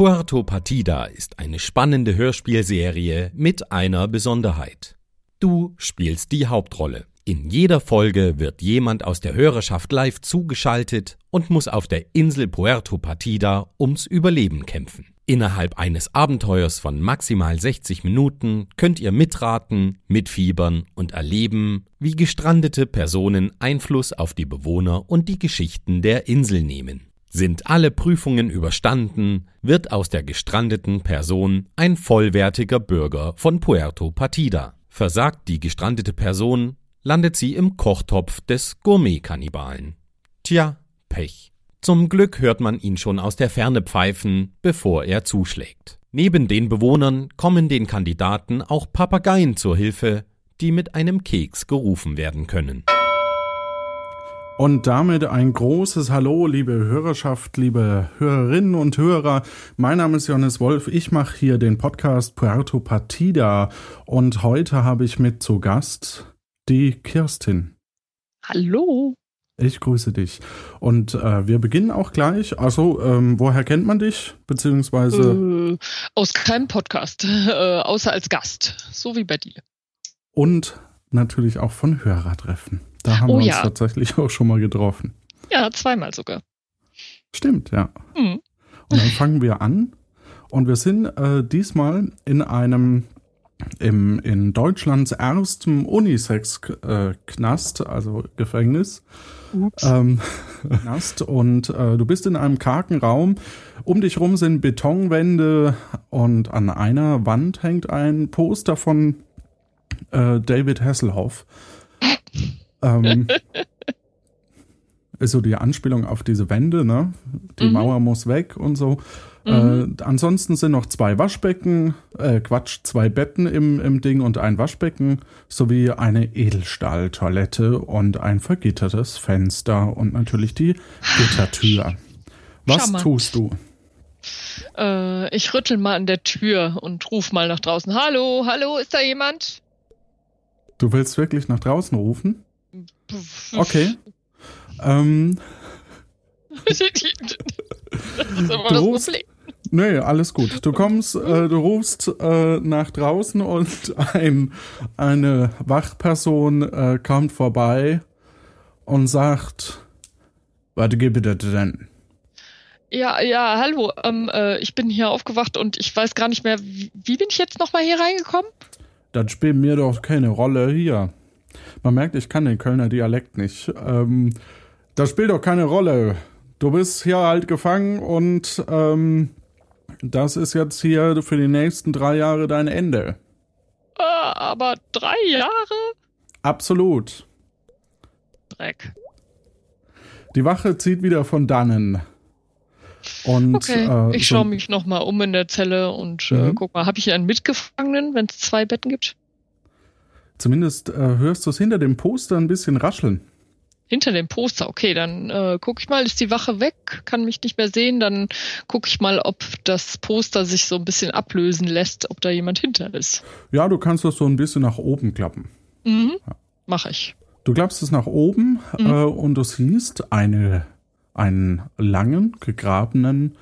Puerto Partida ist eine spannende Hörspielserie mit einer Besonderheit. Du spielst die Hauptrolle. In jeder Folge wird jemand aus der Hörerschaft live zugeschaltet und muss auf der Insel Puerto Partida ums Überleben kämpfen. Innerhalb eines Abenteuers von maximal 60 Minuten könnt ihr mitraten, mitfiebern und erleben, wie gestrandete Personen Einfluss auf die Bewohner und die Geschichten der Insel nehmen. Sind alle Prüfungen überstanden, wird aus der gestrandeten Person ein vollwertiger Bürger von Puerto Partida. Versagt die gestrandete Person, landet sie im Kochtopf des Gourmet-Kannibalen. Tja, Pech. Zum Glück hört man ihn schon aus der Ferne pfeifen, bevor er zuschlägt. Neben den Bewohnern kommen den Kandidaten auch Papageien zur Hilfe, die mit einem Keks gerufen werden können. Und damit ein großes Hallo, liebe Hörerschaft, liebe Hörerinnen und Hörer. Mein Name ist Johannes Wolf. Ich mache hier den Podcast Puerto Partida. Und heute habe ich mit zu Gast die Kirstin. Hallo. Ich grüße dich. Und äh, wir beginnen auch gleich. Also, ähm, woher kennt man dich? Beziehungsweise. Äh, aus keinem Podcast, äh, außer als Gast. So wie bei dir. Und natürlich auch von Hörertreffen. Da haben oh, wir uns ja. tatsächlich auch schon mal getroffen. Ja, zweimal sogar. Stimmt, ja. Mhm. Und dann fangen wir an. Und wir sind äh, diesmal in einem im, in Deutschlands erstem Unisex-Knast, also Gefängnis. Ähm, Knast. Und äh, du bist in einem kargen Raum. Um dich rum sind Betonwände und an einer Wand hängt ein Poster von äh, David Hasselhoff. Ähm, ist so die Anspielung auf diese Wände, ne? Die mhm. Mauer muss weg und so. Mhm. Äh, ansonsten sind noch zwei Waschbecken, äh, Quatsch, zwei Betten im, im Ding und ein Waschbecken sowie eine Edelstahltoilette und ein vergittertes Fenster und natürlich die Gittertür. Was tust du? Äh, ich rüttel mal an der Tür und ruf mal nach draußen. Hallo, hallo, ist da jemand? Du willst wirklich nach draußen rufen? Okay. ähm. das ist aber das Problem. Nee, alles gut. Du kommst, äh, du rufst äh, nach draußen und ein, eine Wachperson äh, kommt vorbei und sagt, warte, gib das denn? Ja, ja, hallo. Ähm, äh, ich bin hier aufgewacht und ich weiß gar nicht mehr, wie, wie bin ich jetzt nochmal hier reingekommen? Das spielt mir doch keine Rolle hier. Man merkt, ich kann den Kölner Dialekt nicht. Ähm, das spielt doch keine Rolle. Du bist hier halt gefangen und ähm, das ist jetzt hier für die nächsten drei Jahre dein Ende. Äh, aber drei Jahre? Absolut. Dreck. Die Wache zieht wieder von dannen. Und, okay, äh, ich schaue mich nochmal um in der Zelle und äh, mhm. guck mal, habe ich hier einen Mitgefangenen, wenn es zwei Betten gibt? Zumindest äh, hörst du es hinter dem Poster ein bisschen rascheln. Hinter dem Poster, okay, dann äh, gucke ich mal, ist die Wache weg, kann mich nicht mehr sehen, dann gucke ich mal, ob das Poster sich so ein bisschen ablösen lässt, ob da jemand hinter ist. Ja, du kannst das so ein bisschen nach oben klappen. Mhm, ja. Mach ich. Du klappst es nach oben mhm. äh, und du siehst eine, einen langen, gegrabenen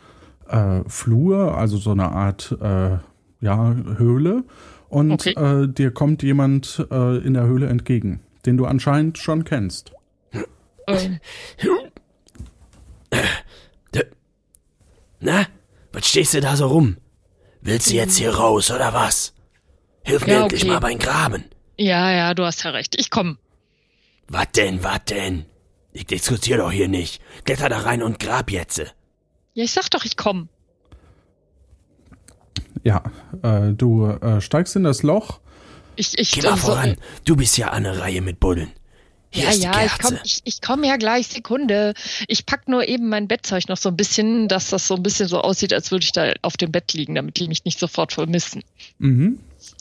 äh, Flur, also so eine Art äh, ja, Höhle und okay. äh, dir kommt jemand äh, in der Höhle entgegen, den du anscheinend schon kennst. Ähm. Na, was stehst du da so rum? Willst du jetzt hier raus oder was? Hilf mir ja, endlich okay. mal beim Graben. Ja, ja, du hast ja recht. Ich komm. Was denn, was denn? Ich diskutiere doch hier nicht. Kletter da rein und grab jetzt. Ja, ich sag doch, ich komm. Ja, äh, du äh, steigst in das Loch. Ich, ich, Geh mal voran. Du bist ja an der Reihe mit Buddeln. Hier ja, ja, ich komme ich, ich komm ja gleich, Sekunde. Ich pack nur eben mein Bettzeug noch so ein bisschen, dass das so ein bisschen so aussieht, als würde ich da auf dem Bett liegen, damit die mich nicht sofort vermissen. Mhm.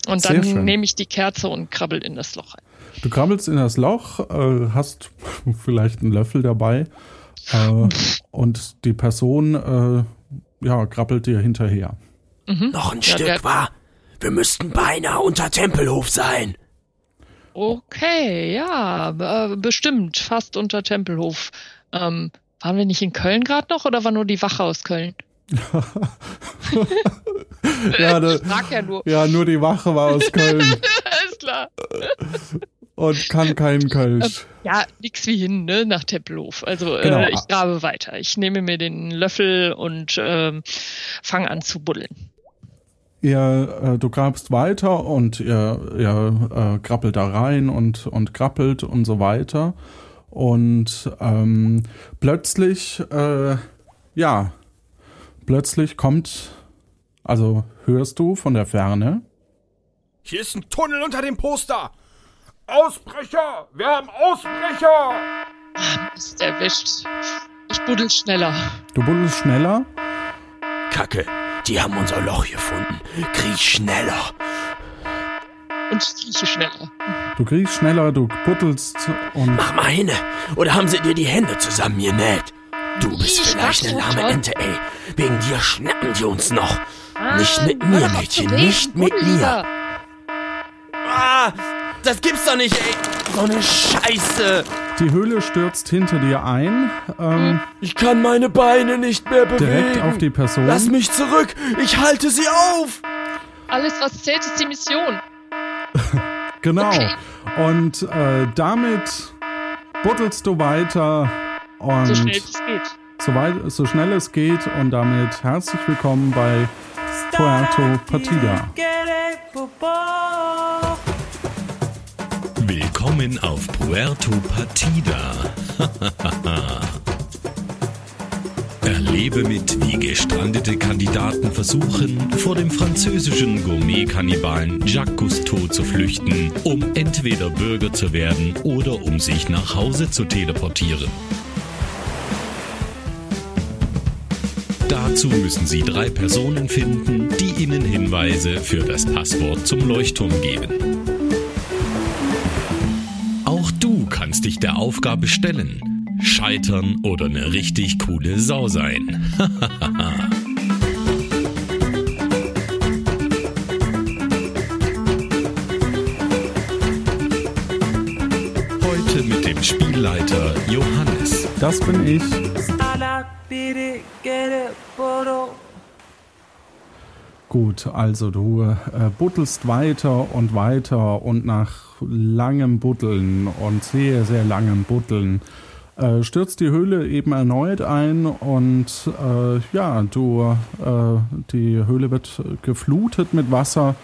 Und dann nehme ich die Kerze und krabbel in das Loch rein. Du krabbelst in das Loch, äh, hast vielleicht einen Löffel dabei äh, und die Person äh, ja, krabbelt dir hinterher. Mhm. Noch ein ja, Stück, war. Wir müssten beinahe unter Tempelhof sein. Okay, ja, äh, bestimmt, fast unter Tempelhof. Ähm, waren wir nicht in Köln gerade noch oder war nur die Wache aus Köln? ja, frag ja nur. ja, nur die Wache war aus Köln Alles klar. und kann keinen Kölsch. Ja, nix wie hin, ne, nach Tempelhof. Also Genau. äh, ich grabe weiter. Ich nehme mir den Löffel und ähm, fange an zu buddeln. Ihr, äh, du grabst weiter und ihr, ihr äh, grappelt da rein und, und grappelt und so weiter. Und ähm, plötzlich, äh, ja, plötzlich kommt, also hörst du von der Ferne, Hier ist ein Tunnel unter dem Poster. Ausbrecher! Wir haben Ausbrecher! Ist erwischt. Ich buddel schneller. du buddelst schneller, Kacke, die haben unser Loch gefunden. Kriech schneller. Und krieche schneller. du kriegst schneller, du buddelst und Mach mal hinne. Oder haben sie dir die Hände zusammengenäht? Du bist Ich vielleicht eine lahme. Ente, ey. Wegen dir schnappen die uns noch. Ah, Nicht mit mir, Mädchen, nicht mit mir. Ah, das gibt's doch nicht, ey. So eine Scheiße. Die Höhle stürzt hinter dir ein, ähm, Ich kann meine Beine nicht mehr bewegen. direkt auf die Person. Lass mich zurück. Ich halte sie auf. Alles, was zählt, ist die Mission. Genau. Okay. Und äh, damit buddelst du weiter und So schnell es geht. so, weit, so schnell es geht und damit herzlich willkommen bei Puerto Partida. Willkommen auf Puerto Partida. Erlebe mit, wie gestrandete Kandidaten versuchen, vor dem französischen Gourmet-Kannibalen Jacques Cousteau zu flüchten, um entweder Bürger zu werden oder um sich nach Hause zu teleportieren. Dazu müssen Sie drei Personen finden, die Ihnen Hinweise für das Passwort zum Leuchtturm geben. Kannst dich der Aufgabe stellen. Scheitern oder eine richtig coole Sau sein. Heute mit dem Spielleiter Johannes. Das bin ich. Gut, also du äh, buddelst weiter und weiter und nach langem Buddeln und sehr, sehr langem Buddeln äh, stürzt die Höhle eben erneut ein und äh, ja, du, äh, die Höhle wird geflutet mit Wasser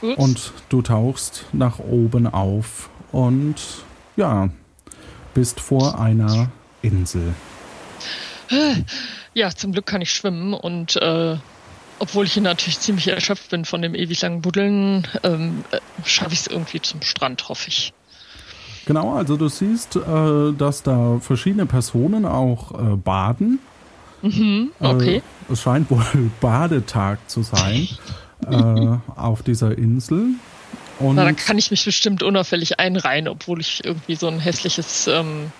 Ups. und du tauchst nach oben auf und ja, bist vor einer Insel. Ja, zum Glück kann ich schwimmen und äh, obwohl ich hier natürlich ziemlich erschöpft bin von dem ewig langen Buddeln, ähm, äh, schaffe ich es irgendwie zum Strand, hoffe ich. Genau, also du siehst, äh, dass da verschiedene Personen auch äh, baden. Mhm, okay. Äh, es scheint wohl Badetag zu sein äh, auf dieser Insel. Und Na, dann kann ich mich bestimmt unauffällig einreihen, obwohl ich irgendwie so ein hässliches ähm,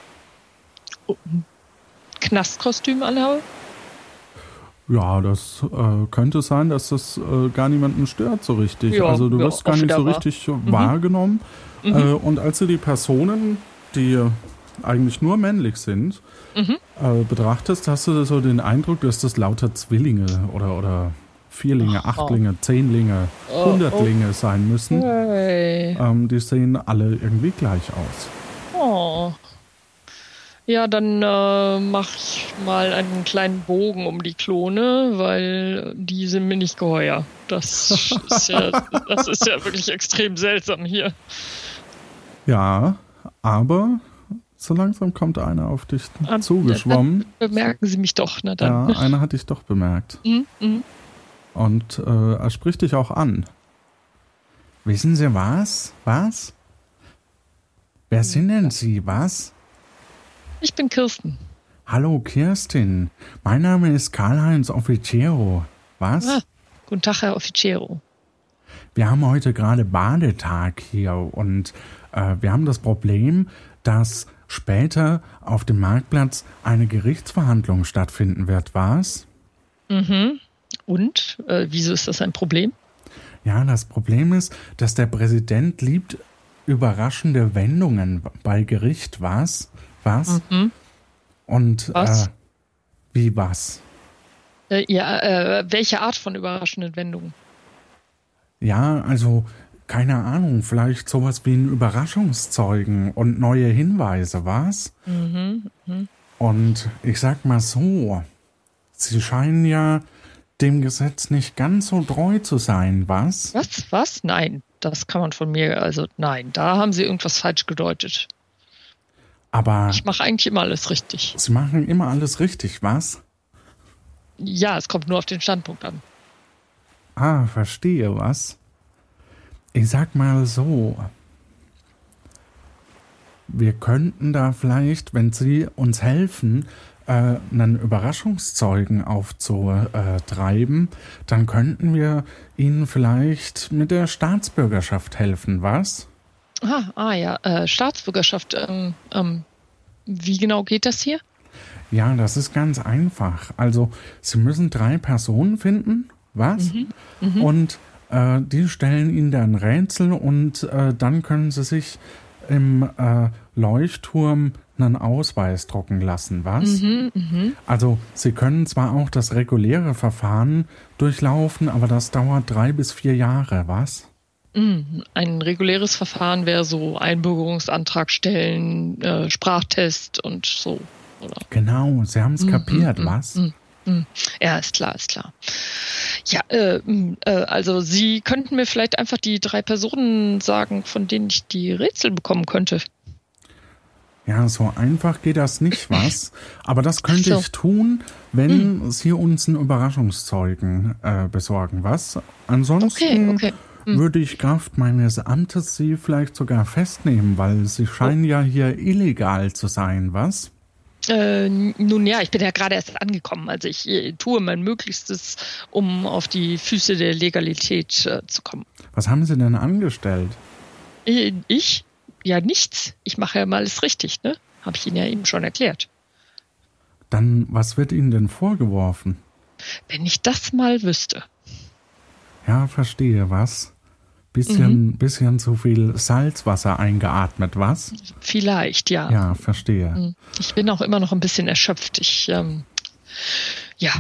Knastkostüm anhabe. Ja, das äh, könnte sein, dass das äh, gar niemanden stört so richtig. Ja, also du ja, wirst gar nicht so richtig wahrgenommen. Äh, und als du die Personen, die eigentlich nur männlich sind, Mhm. äh, betrachtest, hast du so den Eindruck, dass das lauter Zwillinge oder, oder Vierlinge, Aha. Achtlinge, Zehnlinge, Oh, Hundertlinge sein müssen. Hey. Ähm, die sehen alle irgendwie gleich aus. Oh. Ja, dann äh, mache ich mal einen kleinen Bogen um die Klone, weil die sind mir nicht geheuer. Das ist ja, das ist ja wirklich extrem seltsam hier. Ja, aber so langsam kommt einer auf dich Ah, zugeschwommen. Bemerken Sie mich doch, na dann. Ja, einer hat dich doch bemerkt. Mhm, mhm. Und äh, er spricht dich auch an. Wissen Sie was? Was? Wer sind denn Sie? Was? Ich bin Kirsten. Hallo Kirstin. Mein Name ist Karl-Heinz Officiero. Was? Ah, guten Tag, Herr Officiero. Wir haben heute gerade Badetag hier und äh, wir haben das Problem, dass später auf dem Marktplatz eine Gerichtsverhandlung stattfinden wird, was? Mhm. Und äh, wieso ist das ein Problem? Ja, das Problem ist, dass der Präsident liebt überraschende Wendungen bei Gericht, was? Was? Mhm. Und Was? Äh, wie was? Äh, ja, äh, welche Art von überraschenden Wendungen? Ja, also keine Ahnung, vielleicht sowas wie ein Überraschungszeugen und neue Hinweise, was? Mhm, mhm. Und ich sag mal so, Sie scheinen ja dem Gesetz nicht ganz so treu zu sein, was? Was? Was? Nein, das kann man von mir, also nein, da haben Sie irgendwas falsch gedeutet. Aber Ich mache eigentlich immer alles richtig. Sie machen immer alles richtig, was? Ja, es kommt nur auf den Standpunkt an. Ah, verstehe, was? Ich sag mal so. Wir könnten da vielleicht, wenn Sie uns helfen, äh, einen Überraschungszeugen aufzutreiben, dann könnten wir Ihnen vielleicht mit der Staatsbürgerschaft helfen, was? Ah, ah ja, äh, Staatsbürgerschaft. Ähm, ähm, wie genau geht das hier? Ja, das ist ganz einfach. Also, Sie müssen drei Personen finden, was? Und äh, die stellen Ihnen dann Rätsel und äh, dann können Sie sich im äh, Leuchtturm einen Ausweis drucken lassen, was? Also, Sie können zwar auch das reguläre Verfahren durchlaufen, aber das dauert drei bis vier Jahre, was? Hm, Ein reguläres Verfahren wäre so Einbürgerungsantrag stellen, äh, Sprachtest und so. Oder? Genau, Sie haben es kapiert, was? Ja, ist klar, ist klar. Ja, äh, äh, also Sie könnten mir vielleicht einfach die drei Personen sagen, von denen ich die Rätsel bekommen könnte. Ja, so einfach geht das nicht, was? Aber das könnte so. ich tun, wenn Sie uns einen Überraschungszeugen äh, besorgen, was? Ansonsten Okay, okay. Würde ich Kraft meines Amtes Sie vielleicht sogar festnehmen, weil Sie scheinen ja hier illegal zu sein, was? Äh, nun ja, ich bin ja gerade erst angekommen. Also ich äh, tue mein Möglichstes, um auf die Füße der Legalität äh, zu kommen. Was haben Sie denn angestellt? Äh, Ich? Ja, nichts. Ich mache ja mal alles richtig, ne? Habe ich Ihnen ja eben schon erklärt. Dann, was wird Ihnen denn vorgeworfen? Wenn ich das mal wüsste. Ja, verstehe, was? Bisschen, bisschen zu viel Salzwasser eingeatmet, was? Vielleicht, ja. Ja, verstehe. Hm. Ich bin auch immer noch ein bisschen erschöpft. Ich, ähm, ja,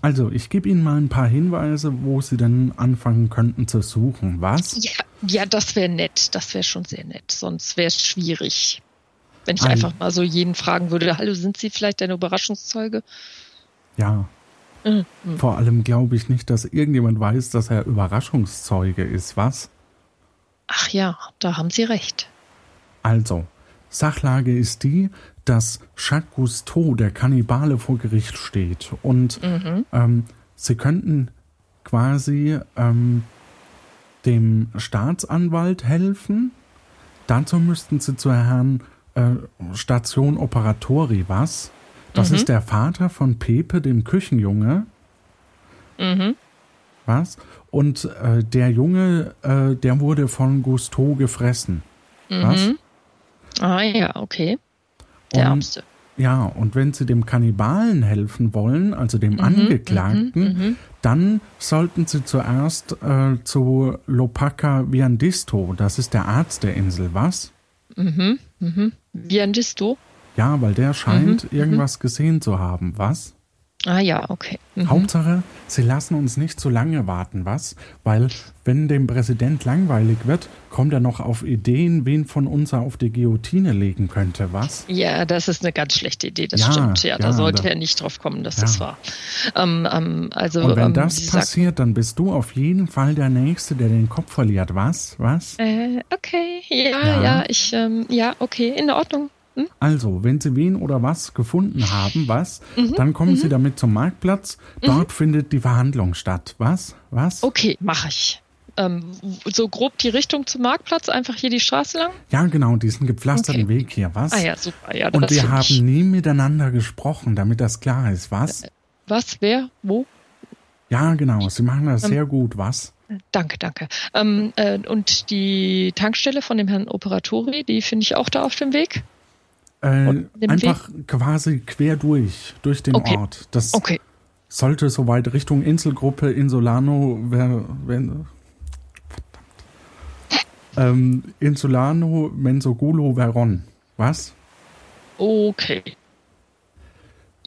Also, ich gebe Ihnen mal ein paar Hinweise, wo Sie dann anfangen könnten zu suchen. Was? ja, ja, das wäre nett. Das wäre schon sehr nett. Sonst wäre es schwierig. Wenn ich Ein- einfach mal so jeden fragen würde, hallo, sind Sie vielleicht ein Überraschungszeuge? Ja. Mhm. Vor allem glaube ich nicht, dass irgendjemand weiß, dass er Überraschungszeuge ist. Was? Ach ja, da haben Sie recht. Also, Sachlage ist die, dass Jacques Cousteau, der Kannibale, vor Gericht steht. Und ähm, sie könnten quasi ähm, dem Staatsanwalt helfen. Dazu müssten sie zu Herrn äh, Station Operatori was. Das ist der Vater von Pepe, dem Küchenjunge. Was? Und äh, der Junge, äh, der wurde von Gusteau gefressen. Was? Ah ja, okay. Der Und- Ärmste. Ja, und wenn Sie dem Kannibalen helfen wollen, also dem Angeklagten, dann sollten Sie zuerst äh, zu Lopaka Viandisto, das ist der Arzt der Insel, was? Viandisto? Ja, weil der scheint irgendwas gesehen zu haben, was? Ah ja, okay. Mhm. Hauptsache, Sie lassen uns nicht zu lange warten, was? Weil, wenn dem Präsident langweilig wird, kommt er noch auf Ideen, wen von uns er auf die Guillotine legen könnte, was? Ja, das ist eine ganz schlechte Idee, das Ja, stimmt. Ja, da ja, sollte da- er nicht drauf kommen, dass Ja. das war. Ähm, ähm, also, Und wenn ähm, das passiert, dann bist du auf jeden Fall der Nächste, der den Kopf verliert. Was? Was? Äh, okay, ja, Ja. ja, ich, ähm, ja, okay, in Ordnung. Hm? Also, wenn Sie wen oder was gefunden haben, was, Mhm, dann kommen Sie damit zum Marktplatz. Dort findet die Verhandlung statt. Was? Was? Okay, mache ich. Ähm, so grob die Richtung zum Marktplatz, einfach hier die Straße lang? Ja, genau, diesen gepflasterten Okay. Weg hier. Was? Ah ja, super. Ja, Und wir haben ich. nie miteinander gesprochen, damit das klar ist. Was? Was, wer, wo? Ja, genau. Sie machen Ähm. das sehr gut. Was? Danke, danke. Ähm, äh, und die Tankstelle von dem Herrn Operatori, die finde ich auch da auf dem Weg? Äh, einfach quasi quer durch, durch den Okay. Ort. Das Okay. sollte soweit Richtung Inselgruppe Insulano, wer. Ähm, Insulano Mensogulo Veron. Was? Okay.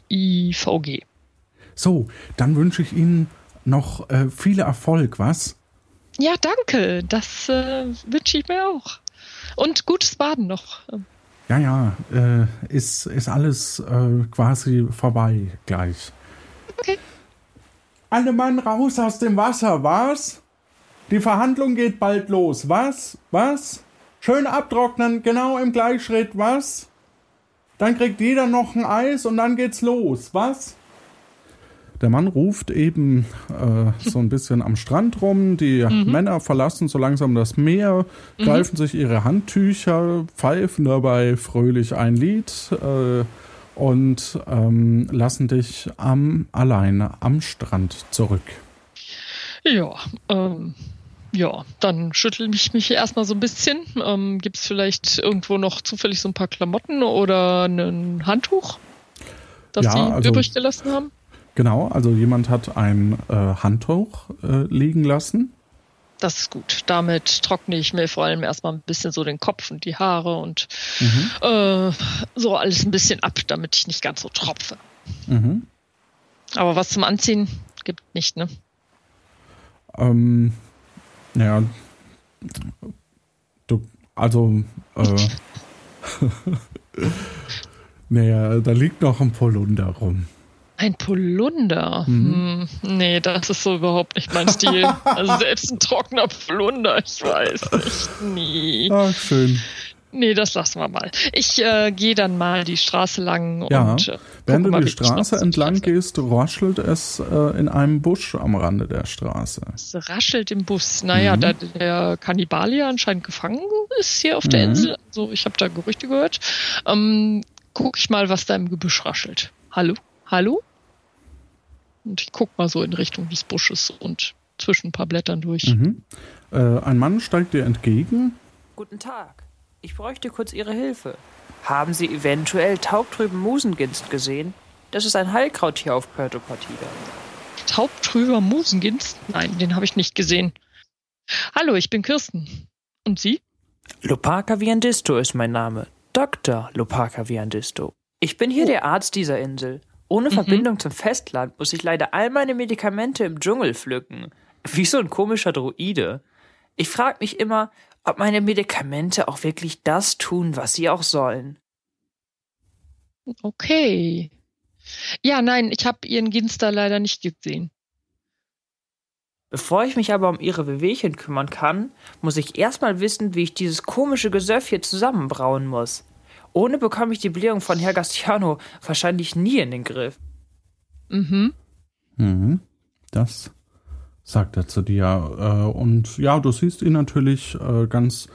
IVG. So, dann wünsche ich Ihnen noch äh, viel Erfolg, was? Ja, danke. Das äh, wünsche ich mir auch. Und gutes Baden noch. Ja, ja, äh, ist, ist alles äh, quasi vorbei gleich. Okay. Alle Mann raus aus dem Wasser, was? Die Verhandlung geht bald los, was? Was? Schön abtrocknen, genau im Gleichschritt, was? Dann kriegt jeder noch ein Eis und dann geht's los, was? Der Mann ruft eben äh, so ein bisschen am Strand rum. Die mhm. Männer verlassen so langsam das Meer, mhm. greifen sich ihre Handtücher, pfeifen dabei fröhlich ein Lied äh, und ähm, lassen dich am, alleine am Strand zurück. Ja, ähm, ja, dann schüttel ich mich erstmal so ein bisschen. Ähm, Gibt es vielleicht irgendwo noch zufällig so ein paar Klamotten oder ein Handtuch, das ja, Sie also, übrig gelassen haben? Genau, also jemand hat ein äh, Handtuch äh, liegen lassen. Das ist gut. Damit trockne ich mir vor allem erstmal ein bisschen so den Kopf und die Haare und mhm. äh, so alles ein bisschen ab, damit ich nicht ganz so tropfe. Mhm. Aber was zum Anziehen gibt nicht, ne? Ähm, ja, du, also, äh, naja, da liegt noch ein Polunder rum. Ein Polunder? Mhm. Hm, nee, das ist so überhaupt nicht mein Stil. also selbst ein trockener Polunder, ich weiß nicht. Nie. Ach, schön. Nee, das lassen wir mal. Ich äh, gehe dann mal die Straße lang ja. und. Äh, Wenn du mal, die Straße entlang gehst, raschelt es äh, in einem Busch am Rande der Straße. Es raschelt im Bus. Naja, mhm. da der Kannibalier anscheinend gefangen ist hier auf der mhm. Insel. Also ich habe da Gerüchte gehört. Ähm, guck ich mal, was da im Gebüsch raschelt. Hallo? Hallo? Und ich guck mal so in Richtung des Busches und zwischen ein paar Blättern durch. Mhm. Äh, ein Mann steigt dir entgegen. Guten Tag. Ich bräuchte kurz Ihre Hilfe. Haben Sie eventuell taubtrüben Musenginst gesehen? Das ist ein Heilkraut hier auf Puerto Partida. Taubtrüber Musenginst? Nein, den habe ich nicht gesehen. Hallo, ich bin Kirsten. Und Sie? Lopaka Viandisto ist mein Name. Dr. Lopaka Viandisto. Ich bin hier oh. der Arzt dieser Insel. Ohne mhm. Verbindung zum Festland muss ich leider all meine Medikamente im Dschungel pflücken. Wie so ein komischer Druide. Ich frage mich immer, ob meine Medikamente auch wirklich das tun, was sie auch sollen. Okay. Ja, nein, ich habe Ihren Ginster leider nicht gesehen. Bevor ich mich aber um ihre Wehwehchen kümmern kann, muss ich erstmal wissen, wie ich dieses komische Gesöff hier zusammenbrauen muss. Ohne bekomme ich die Blähung von Herr Gastiano wahrscheinlich nie in den Griff. Mhm. Mhm. Das sagt er zu dir. Äh, und ja, du siehst ihn natürlich äh, ganz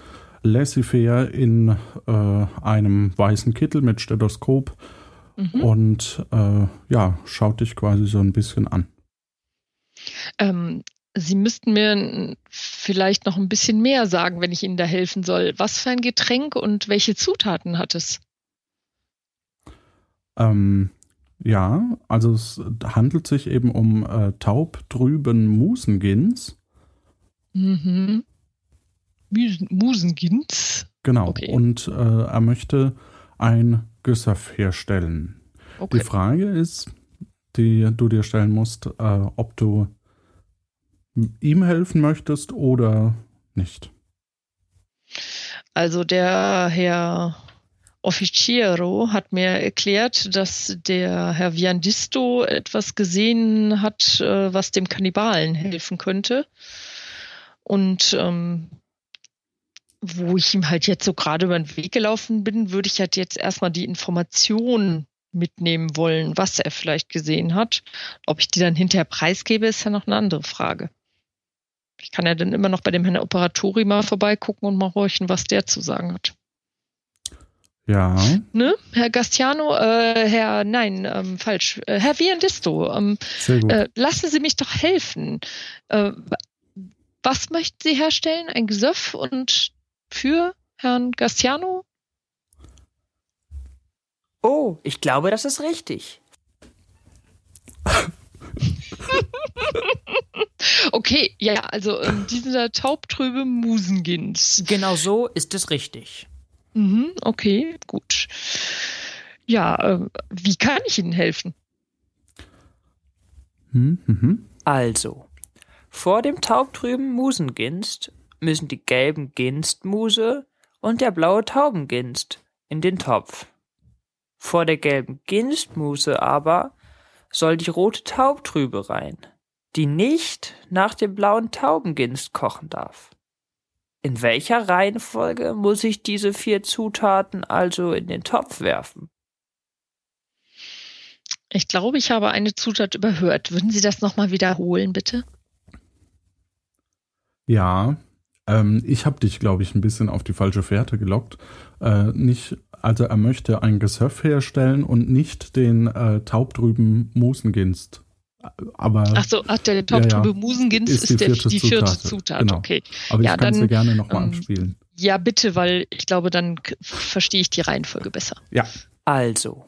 laissez-faire in äh, einem weißen Kittel mit Stethoskop mhm. und äh, ja, schaut dich quasi so ein bisschen an. Ähm, Sie müssten mir vielleicht noch ein bisschen mehr sagen, wenn ich Ihnen da helfen soll. Was für ein Getränk und welche Zutaten hat es? Ähm, ja, also es handelt sich eben um äh, taubtrüben Musengins. Mhm. Musengins? Genau. Okay. Und äh, er möchte ein Gesöff herstellen. Okay. Die Frage ist, die du dir stellen musst, äh, ob du ihm helfen möchtest oder nicht. Also der Herr Officiero hat mir erklärt, dass der Herr Viandisto etwas gesehen hat, äh, was dem Kannibalen helfen könnte. Und ähm, wo ich ihm halt jetzt so gerade über den Weg gelaufen bin, würde ich halt jetzt erstmal die Information mitnehmen wollen, was er vielleicht gesehen hat. Ob ich die dann hinterher preisgebe, ist ja noch eine andere Frage. Ich kann ja dann immer noch bei dem Herrn Operatori mal vorbeigucken und mal horchen, was der zu sagen hat. Ja. Ne? Herr Gastiano, äh, Herr, nein, ähm, falsch, äh, Herr Viandisto, ähm, äh, lassen Sie mich doch helfen. Äh, was möchten Sie herstellen? Ein Gesöff und für Herrn Gastiano? Oh, ich glaube, das ist richtig. okay, ja, also ähm, dieser taubtrübe Musengins. Genau so ist es richtig. Mhm, okay, gut. Ja, äh, wie kann ich Ihnen helfen? Hm, mhm. Also, vor dem taubtrüben Musenginst müssen die gelben Ginstmuse und der blaue Taubenginst in den Topf. Vor der gelben Ginstmuse aber soll die rote Taubtrübe rein, die nicht nach dem blauen Taubenginst kochen darf. In welcher Reihenfolge muss ich diese vier Zutaten also in den Topf werfen? Ich glaube, ich habe eine Zutat überhört. Würden Sie das nochmal wiederholen, bitte? Ja, ähm, ich habe dich, glaube ich, ein bisschen auf die falsche Fährte gelockt. Äh, nicht, also er möchte ein Gesöff herstellen und nicht den äh, taubtrüben Musenginst. Aber ach so, ach, der taubtrübe ja, ja, Musenginst ist, ist die, vierte, die vierte Zutat. Zutat. Genau. Okay. Aber ja, ich kann sie gerne nochmal ähm, abspielen. Ja, bitte, weil ich glaube, dann verstehe ich die Reihenfolge besser. Ja. Also,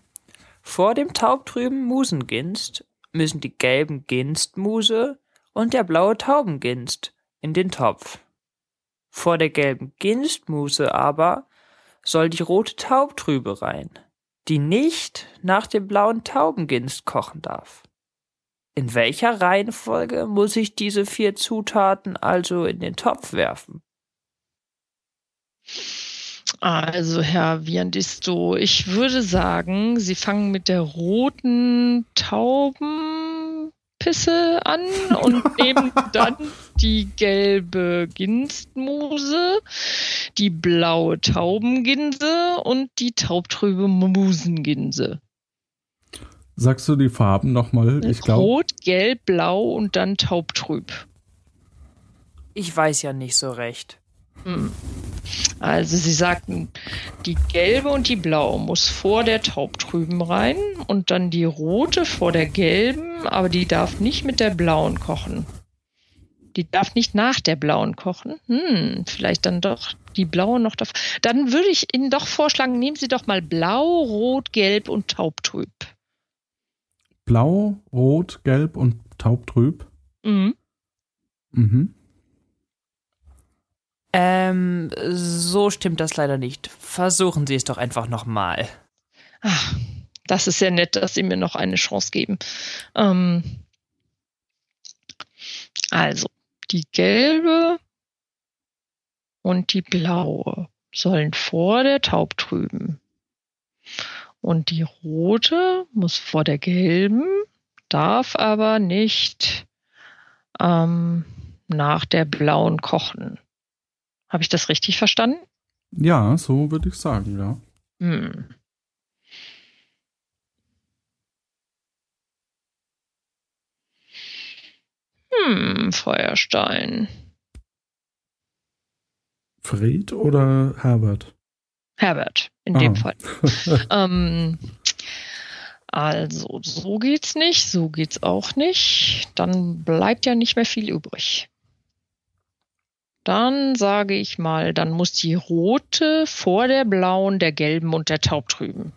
vor dem taubtrüben Musenginst müssen die gelben Ginstmuse und der blaue Taubenginst in den Topf. Vor der gelben Ginstmuse aber soll die rote Taubtrübe rein, die nicht nach dem blauen Taubenginst kochen darf. In welcher Reihenfolge muss ich diese vier Zutaten also in den Topf werfen? Also, Herr Viandisto, ich würde sagen, Sie fangen mit der roten Taubenpisse an und nehmen dann die gelbe Ginstmuse, die blaue Taubenginse und die taubtrübe Musenginse. Sagst du die Farben nochmal? Ich glaub... Rot, gelb, blau und dann taubtrüb. Ich weiß ja nicht so recht. Hm. Also sie sagten, die gelbe und die blaue muss vor der taubtrüben rein und dann die rote vor der gelben, aber die darf nicht mit der blauen kochen. Die darf nicht nach der blauen kochen. Hm, vielleicht dann doch die blaue noch davor. Dann würde ich Ihnen doch vorschlagen, nehmen Sie doch mal blau, rot, gelb und taubtrüb. Blau, rot, gelb und taubtrüb? Mhm. Mhm. Ähm, so stimmt das leider nicht. Versuchen Sie es doch einfach nochmal. Ach, das ist sehr nett, dass Sie mir noch eine Chance geben. Ähm, also, die gelbe und die blaue sollen vor der Taubtrüben. Und die rote muss vor der gelben, darf aber nicht ähm, nach der blauen kochen. Habe ich das richtig verstanden? Ja, so würde ich sagen, ja. Hm. Hm, Feuerstein. Fred oder Herbert? Herbert, in ah. dem Fall. ähm, also, so geht's nicht, so geht's auch nicht. Dann bleibt ja nicht mehr viel übrig. Dann sage ich mal, dann muss die rote vor der blauen, der gelben und der taubtrüben.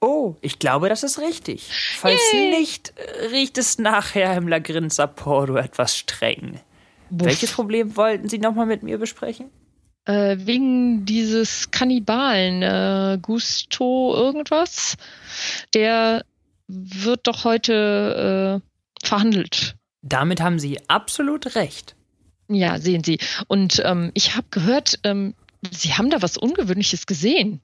Oh, ich glaube, das ist richtig. Falls Yay. nicht, äh, riecht es nachher im Lagrinza Porto etwas streng. Buff. Welches Problem wollten Sie nochmal mit mir besprechen? Äh, wegen dieses Kannibalen, äh, Gusto irgendwas. Der wird doch heute äh, verhandelt. Damit haben Sie absolut recht. Ja, sehen Sie. Und ähm, ich habe gehört, ähm, Sie haben da was Ungewöhnliches gesehen.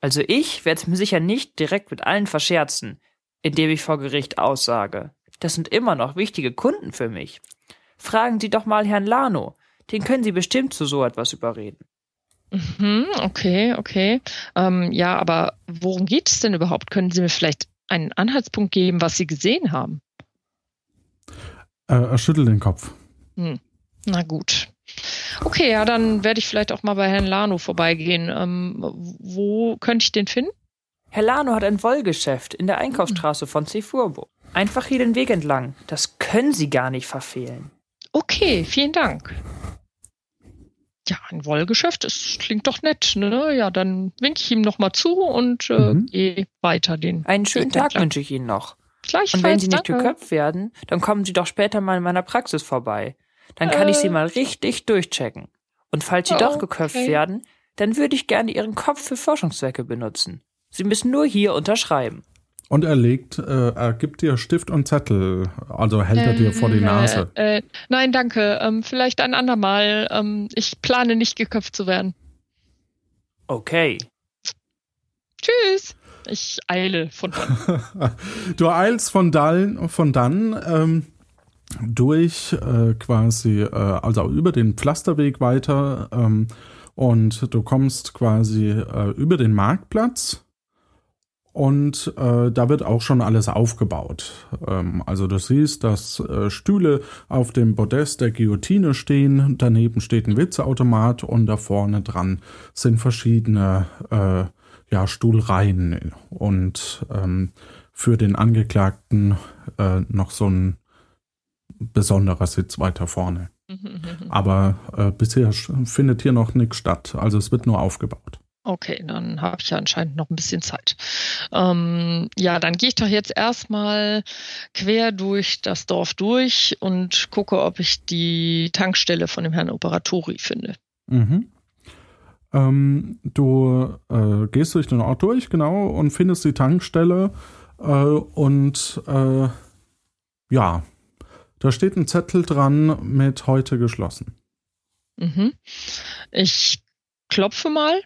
Also ich werde es mir sicher nicht direkt mit allen verscherzen, indem ich vor Gericht aussage. Das sind immer noch wichtige Kunden für mich. Fragen Sie doch mal Herrn Lano. Den können Sie bestimmt zu so etwas überreden. Mhm, okay, okay. Ähm, ja, aber worum geht es denn überhaupt? Können Sie mir vielleicht einen Anhaltspunkt geben, was Sie gesehen haben? Äh, er schüttelt den Kopf. Hm. Na gut. Okay, ja, dann werde ich vielleicht auch mal bei Herrn Lano vorbeigehen. Ähm, wo könnte ich den finden? Herr Lano hat ein Wollgeschäft in der Einkaufsstraße von Cefurbo. Einfach hier den Weg entlang. Das können Sie gar nicht verfehlen. Okay, vielen Dank. Ja, ein Wollgeschäft, das klingt doch nett, ne? Ja, dann winke ich ihm nochmal zu und äh, mhm. gehe weiter den. Einen schönen Tag wünsche ich Ihnen noch. Gleichfalls, Und wenn Sie nicht danke. geköpft werden, dann kommen Sie doch später mal in meiner Praxis vorbei. Dann kann äh. ich Sie mal richtig durchchecken. Und falls Sie oh, doch geköpft okay. werden, dann würde ich gerne Ihren Kopf für Forschungszwecke benutzen. Sie müssen nur hier unterschreiben. Und er legt, äh, er gibt dir Stift und Zettel, also hält er dir vor die Nase. Äh, äh, nein, danke. Ähm, vielleicht ein andermal. Ähm, ich plane nicht geköpft zu werden. Okay. Tschüss. Ich eile von dann. du eilst von dann, von dann ähm, durch äh, quasi, äh, also über den Pflasterweg weiter ähm, und du kommst quasi äh, über den Marktplatz und äh, da wird auch schon alles aufgebaut. Ähm, also du siehst, dass äh, Stühle auf dem Podest der Guillotine stehen, daneben steht ein Witzeautomat und da vorne dran sind verschiedene äh, ja, Stuhlreihen und ähm, für den Angeklagten äh, noch so ein besonderer Sitz weiter vorne. Aber äh, bisher findet hier noch nichts statt. Also es wird nur aufgebaut. Okay, dann habe ich ja anscheinend noch ein bisschen Zeit. Ähm, ja, dann gehe ich doch jetzt erstmal quer durch das Dorf durch und gucke, ob ich die Tankstelle von dem Herrn Operatori finde. Mhm. Ähm, du äh, gehst durch den Ort durch, genau, und findest die Tankstelle äh, und äh, ja, da steht ein Zettel dran mit heute geschlossen. Mhm. Ich klopfe mal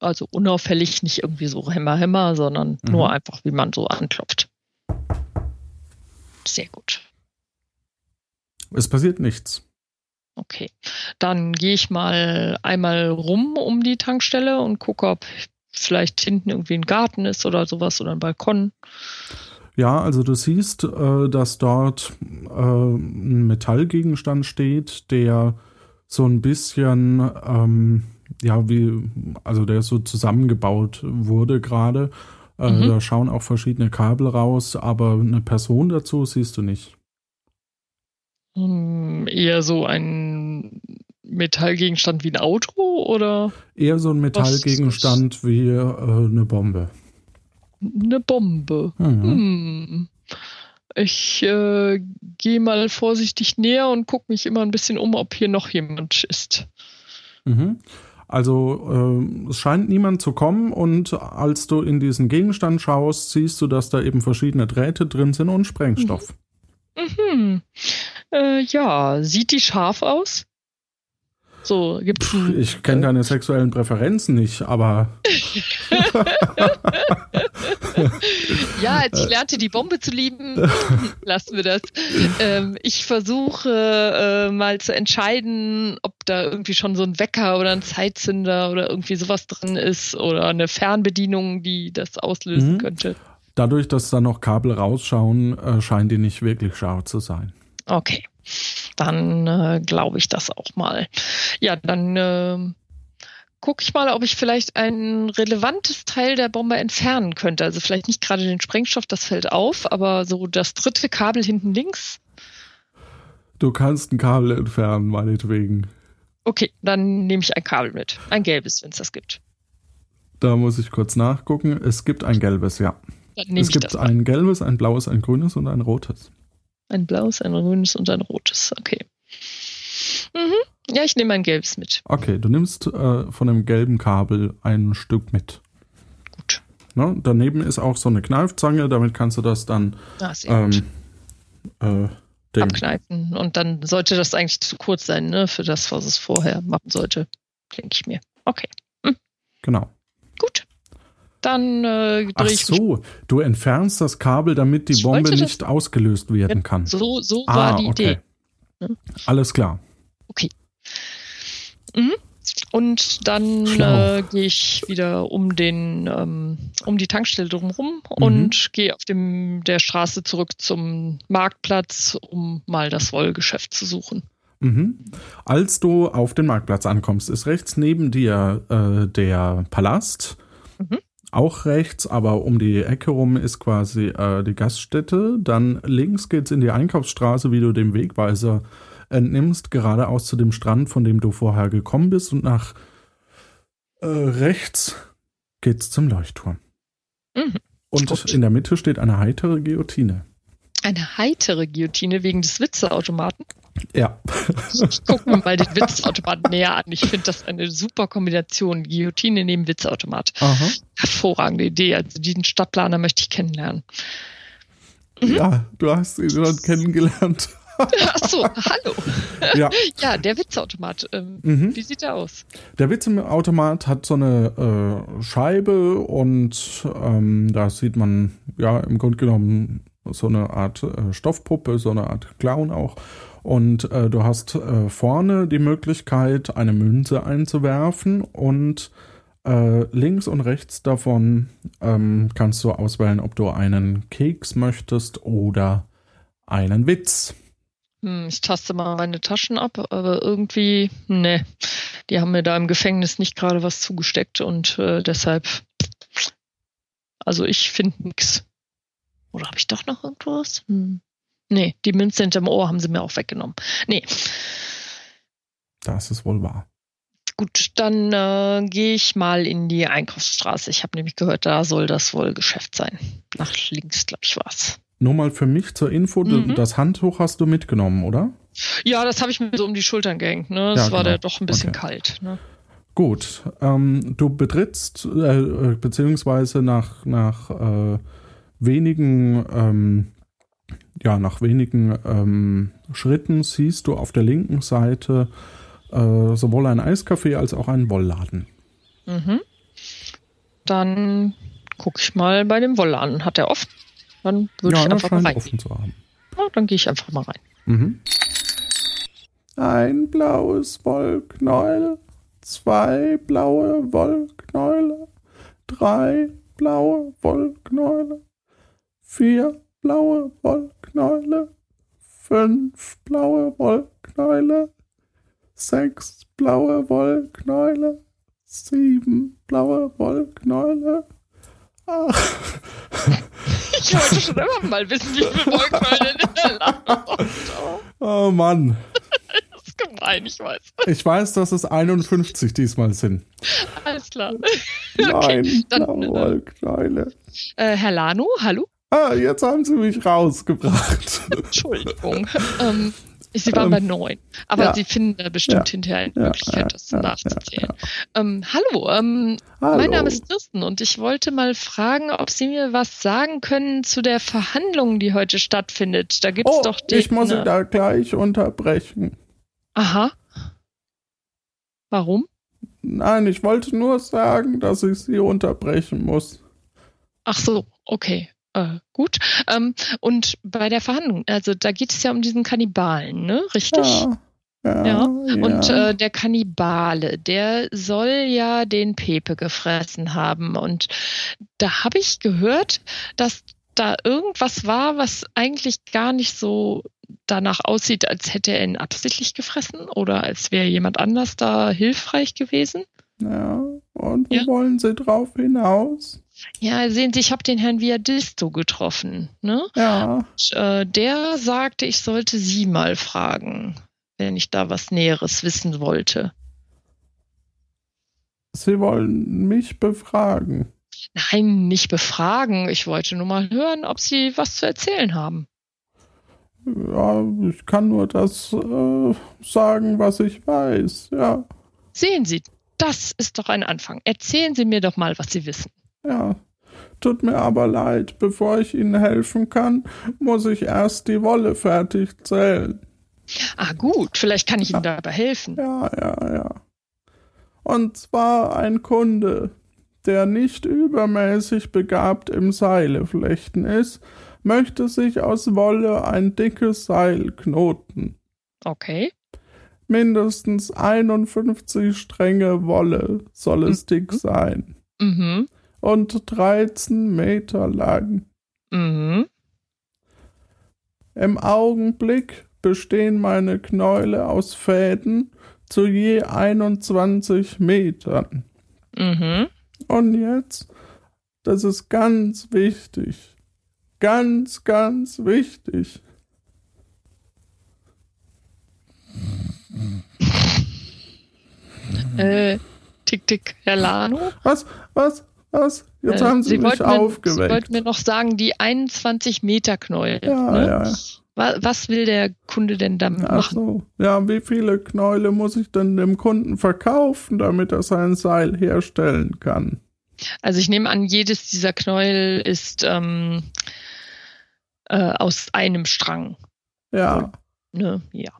also unauffällig, nicht irgendwie so Hämmer, Hämmer, sondern mhm. nur einfach, wie man so anklopft. Sehr gut. Es passiert nichts. Okay. Dann gehe ich mal einmal rum um die Tankstelle und gucke, ob vielleicht hinten irgendwie ein Garten ist oder sowas oder ein Balkon. Ja, also du siehst, äh, dass dort äh, ein Metallgegenstand steht, der so ein bisschen ähm, ja, wie, also der so zusammengebaut wurde gerade. Äh, mhm. Da schauen auch verschiedene Kabel raus, aber eine Person dazu siehst du nicht. Hm, eher so ein Metallgegenstand wie ein Auto oder? Eher so ein Metallgegenstand wie äh, eine Bombe. Eine Bombe. Mhm. Hm. Ich äh, gehe mal vorsichtig näher und gucke mich immer ein bisschen um, ob hier noch jemand ist. Mhm. Also äh, es scheint niemand zu kommen und als du in diesen Gegenstand schaust, siehst du, dass da eben verschiedene Drähte drin sind und Sprengstoff. Mhm. Äh, ja, sieht die scharf aus? So, gibt's ein, Ich kenne deine sexuellen Präferenzen nicht, aber. ja, als ich lernte, die Bombe zu lieben, lassen wir das. Ähm, ich versuche äh, mal zu entscheiden, ob da irgendwie schon so ein Wecker oder ein Zeitzünder oder irgendwie sowas drin ist oder eine Fernbedienung, die das auslösen mhm. könnte. Dadurch, dass da noch Kabel rausschauen, äh, scheint die nicht wirklich scharf zu sein. Okay dann äh, glaube ich das auch mal. Ja, dann äh, gucke ich mal, ob ich vielleicht ein relevantes Teil der Bombe entfernen könnte. Also vielleicht nicht gerade den Sprengstoff, das fällt auf, aber so das dritte Kabel hinten links. Du kannst ein Kabel entfernen, meinetwegen. Okay, dann nehme ich ein Kabel mit. Ein gelbes, wenn es das gibt. Da muss ich kurz nachgucken. Es gibt ein gelbes, ja. es gibt ein gelbes, ein blaues, ein grünes und ein rotes. Ein blaues, ein grünes und ein rotes. Okay. Mhm. Ja, ich nehme ein gelbes mit. Okay, du nimmst äh, von dem gelben Kabel ein Stück mit. Gut. Ne? Daneben ist auch so eine Kneifzange, damit kannst du das dann ah, ähm, äh, abkneifen. Und dann sollte das eigentlich zu kurz sein, ne, für das, was es vorher machen sollte. Denke ich mir. Okay. Hm. Genau. Dann äh, drehe Ach so, du entfernst das Kabel, damit die Bombe nicht ausgelöst werden kann. So, so ah, war die okay. Idee. Ne? Alles klar. Okay. Mhm. Und dann äh, gehe ich wieder um den ähm, um die Tankstelle drumherum mhm. und gehe auf dem der Straße zurück zum Marktplatz, um mal das Wollgeschäft zu suchen. Mhm. Als du auf den Marktplatz ankommst, ist rechts neben dir äh, der Palast. Mhm auch rechts, aber um die Ecke rum ist quasi äh, die Gaststätte. Dann links geht's in die Einkaufsstraße, wie du dem Wegweiser entnimmst, geradeaus zu dem Strand, von dem du vorher gekommen bist. Und nach äh, rechts geht's zum Leuchtturm. Mhm. Und Gut. in der Mitte steht eine heitere Guillotine. Eine heitere Guillotine wegen des Witzeautomaten? Ja. Ich gucke mir mal den Witzautomat näher an. Ich finde das eine super Kombination. Guillotine neben Witzautomat. Aha. Hervorragende Idee. Also diesen Stadtplaner möchte ich kennenlernen. Ja, du hast ihn schon kennengelernt. Ach so, hallo. Ja. Ja, der Witzautomat. Ähm, Mhm. Wie sieht der aus? Der Witzeautomat hat so eine äh, Scheibe und ähm, da sieht man ja im Grunde genommen so eine Art äh, Stoffpuppe, so eine Art Clown auch. Und äh, du hast äh, vorne die Möglichkeit, eine Münze einzuwerfen und äh, links und rechts davon ähm, kannst du auswählen, ob du einen Keks möchtest oder einen Witz. Hm, ich taste mal meine Taschen ab, aber irgendwie, ne, die haben mir da im Gefängnis nicht gerade was zugesteckt und äh, deshalb, also ich finde nix. Oder habe ich doch noch irgendwas? Hm. Nee, die Münze hinterm Ohr haben sie mir auch weggenommen. Nee, Das ist wohl wahr. gut, dann äh, gehe ich mal in die Einkaufsstraße. Ich habe nämlich gehört, da soll das wohl Geschäft sein. Nach links, glaube ich, war's. Nur mal für mich zur Info, Mhm. das Handtuch hast du mitgenommen, oder? Ja, das habe ich mir so um die Schultern gehängt. Ne? Das Ja, war genau. der doch ein bisschen Okay. kalt. Ne? Gut, ähm, du betrittst, äh, äh, beziehungsweise nach, nach äh, wenigen, ähm, ja, nach wenigen ähm, Schritten siehst du auf der linken Seite äh, sowohl ein Eiscafé als auch einen Wollladen. Mhm. Dann gucke ich mal bei dem Wollladen. Hat er offen? Dann würde ja, ich einfach mal rein. offen zu haben. Ja, dann gehe ich einfach mal rein. Mhm. Ein blaues Wollknäuel, zwei blaue Wollknäule, drei blaue Wollknäule, vier blaue Wollknäule, fünf blaue Wollknäule, sechs blaue Wollknäule, sieben blaue Wollknäule, acht. Ich wollte schon immer mal wissen, wie viel Wollknäule in der sind. Oh Mann. Das ist gemein, ich weiß. Ich weiß, dass es 51 diesmal sind. Alles klar. Nein, dann, blaue äh, Wollknäule. Äh, Herr Lano, hallo? Ah, jetzt haben sie mich rausgebracht. Entschuldigung. ähm, Sie waren Ähm, bei neun. Aber ja. Sie finden da bestimmt Ja. hinterher eine Ja, Möglichkeit, das nachzuzählen. Ähm, hallo, ähm, Hallo. mein Name ist Kirsten und ich wollte mal fragen, ob Sie mir was sagen können zu der Verhandlung, die heute stattfindet. Da gibt's Oh, doch den, ich muss Sie da gleich unterbrechen. Aha. Warum? Nein, ich wollte nur sagen, dass ich Sie unterbrechen muss. Ach so, okay. Äh, gut. Ähm, und bei der Verhandlung, also da geht es ja um diesen Kannibalen, ne? Richtig? Ja. Ja, Ja, Und ja. äh, der Kannibale, der soll ja den Pepe gefressen haben. Und da habe ich gehört, dass da irgendwas war, was eigentlich gar nicht so danach aussieht, als hätte er ihn absichtlich gefressen oder als wäre jemand anders da hilfreich gewesen. ja. Und wo Ja. wollen Sie drauf hinaus? Ja, sehen Sie, ich habe den Herrn Viadisto getroffen. Ne? Ja. Und, äh, der sagte, ich sollte Sie mal fragen, wenn ich da was Näheres wissen wollte. Sie wollen mich befragen. Nein, nicht befragen. Ich wollte nur mal hören, ob Sie was zu erzählen haben. Ja, ich kann nur das äh, sagen, was ich weiß. Ja, Sehen Sie, das ist doch ein Anfang. Erzählen Sie mir doch mal, was Sie wissen. Ja. Tut mir aber leid, bevor ich Ihnen helfen kann, muss ich erst die Wolle fertig zählen. Ah, gut, vielleicht kann ich Ihnen dabei helfen. Ja, ja, ja. Und zwar ein Kunde, der nicht übermäßig begabt im Seileflechten ist, möchte sich aus Wolle ein dickes Seil knoten. Okay. Mindestens 51 Stränge Wolle soll es dick sein. Mhm. Und 13 Meter lang. Mhm. Im Augenblick bestehen meine Knäule aus Fäden zu je 21 Metern. Mhm. Und jetzt, das ist ganz wichtig. Ganz, ganz wichtig. Äh, tick, tick, Herr Lano. Was, was, was? Jetzt Äh, haben Sie, mich wollten mir, Sie aufgeweckt. wollten mir noch sagen, die 21 Meter Knäuel. ja, ne? ja. Was, was will der Kunde denn damit Ach machen? so. Ja, wie viele Knäule muss ich denn dem Kunden verkaufen, damit er sein Seil herstellen kann? Also ich nehme an, jedes dieser Knäuel ist ähm, äh, aus einem Strang. Ja. Ne? Ja.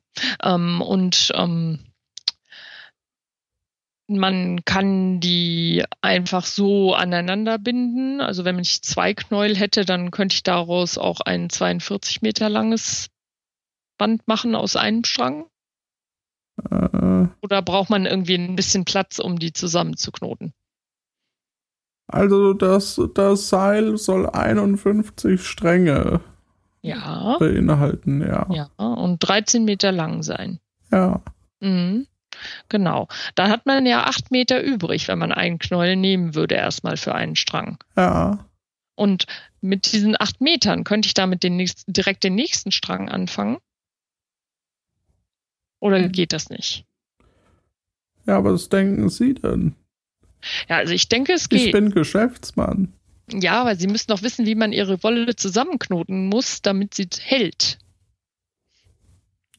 Ähm, und ähm, man kann die einfach so aneinander binden. Also wenn ich zwei Knäuel hätte, dann könnte ich daraus auch ein 42 Meter langes Band machen aus einem Strang. Äh, Oder braucht man irgendwie ein bisschen Platz, um die zusammenzuknoten? also das, das Seil soll 51 Stränge Ja. beinhalten, ja. Ja. Und 13 Meter lang sein. Ja. Mhm. Genau. Da hat man ja acht Meter übrig, wenn man einen Knäuel nehmen würde, erstmal für einen Strang. Ja. Und mit diesen acht Metern könnte ich damit den nächsten, direkt den nächsten Strang anfangen? Oder geht das nicht? Ja, was denken Sie denn? Ja, also ich denke, es Ich geht. bin Geschäftsmann. Ja, weil Sie müssen doch wissen, wie man Ihre Wolle zusammenknoten muss, damit sie hält.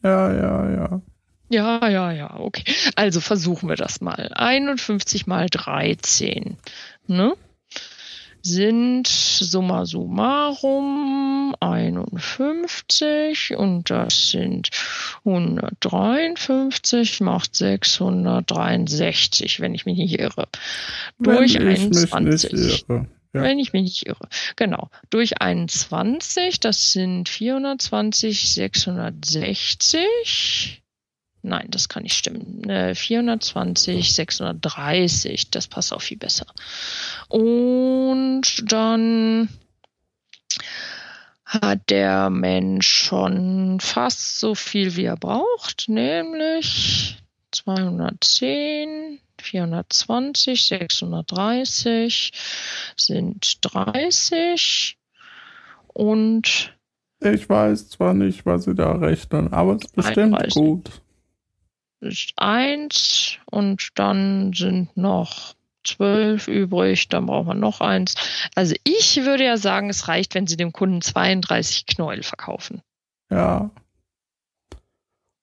Ja, ja, ja. Ja, ja, ja, okay. Also versuchen wir das mal. 51 mal 13, ne? Sind summa summarum 51 und das sind 153 macht 663, wenn ich mich nicht irre. Durch Wenn mich 21. nicht irre. Ja. Wenn ich mich nicht irre. Genau. Durch 21, das sind 420, 660. Nein, das kann nicht stimmen. Äh, 420, 630, das passt auch viel besser. Und dann hat der Mensch schon fast so viel, wie er braucht, nämlich 210, 420, 630 sind 30 und Ich weiß zwar nicht, was Sie da rechnen, aber es ist bestimmt 31. gut. Ist eins und dann sind noch zwölf übrig, dann brauchen wir noch eins. Also ich würde ja sagen, es reicht, wenn Sie dem Kunden 32 Knäuel verkaufen. Ja.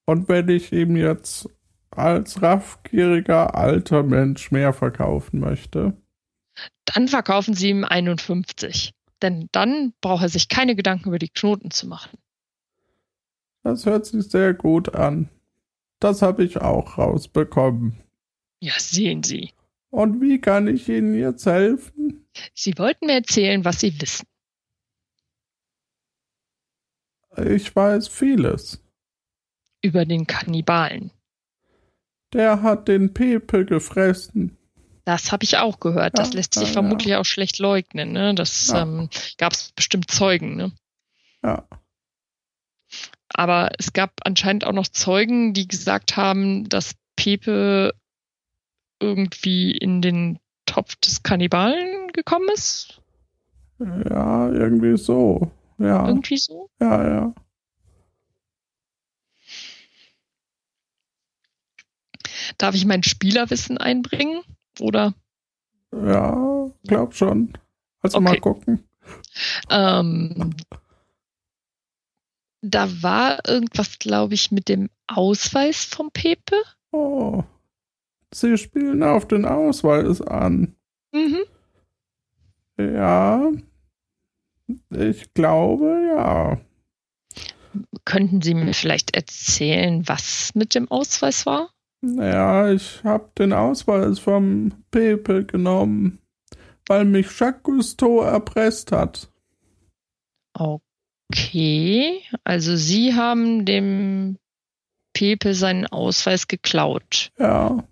Und wenn ich ihm jetzt als raffgieriger alter Mensch mehr verkaufen möchte, Dann verkaufen Sie ihm 51. Denn dann braucht er sich keine Gedanken über die Knoten zu machen. das hört sich sehr gut an. Das habe ich auch rausbekommen. Ja, sehen Sie. Und wie kann ich Ihnen jetzt helfen? Sie wollten mir erzählen, was Sie wissen. Ich weiß vieles. Über den Kannibalen. Der hat den Pepe gefressen. Das habe ich auch gehört. Das Ja, lässt sich ja, vermutlich auch schlecht leugnen. Ne? Das Ja. ähm, gab es bestimmt Zeugen. Ne? Ja. Aber es gab anscheinend auch noch Zeugen, die gesagt haben, dass Pepe irgendwie in den Topf des Kannibalen gekommen ist. Ja, irgendwie so. Ja, Irgendwie so. ja, ja. Darf ich mein Spielerwissen einbringen? Oder Ja, glaub schon. Also mal Okay. gucken. ähm, da war irgendwas, glaube ich, mit dem Ausweis vom Pepe. Oh. Sie spielen auf den Ausweis an. Mhm. Ja. Ich glaube, ja. Könnten Sie mir vielleicht erzählen, was mit dem Ausweis war? Ja, ich habe den Ausweis vom Pepe genommen, weil mich Jacques Cousteau erpresst hat. Okay, also Sie haben dem Pepe seinen Ausweis geklaut Ja,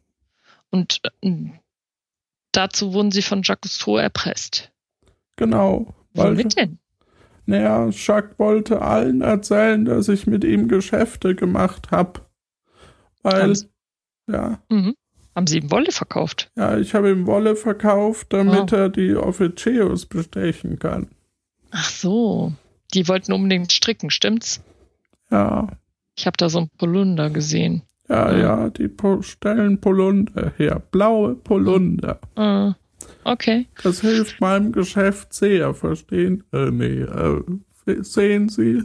und äh, dazu wurden Sie von Jacques Cousteau erpresst. genau. Womit denn? naja, Jacques wollte allen erzählen, dass ich mit ihm Geschäfte gemacht habe. Weil, Haben's- ja, Mhm. Haben Sie ihm Wolle verkauft? ja, ich habe ihm Wolle verkauft, damit Oh. er die Officieus bestechen kann. Ach so, die wollten unbedingt stricken, stimmt's? Ja, Ich habe da so ein Polunder gesehen. ja, Ja. ja, die po stellen Polunder her. Blaue Polunder. Äh, okay. Das hilft meinem Geschäft sehr, verstehen? Äh, nee, äh, sehen Sie?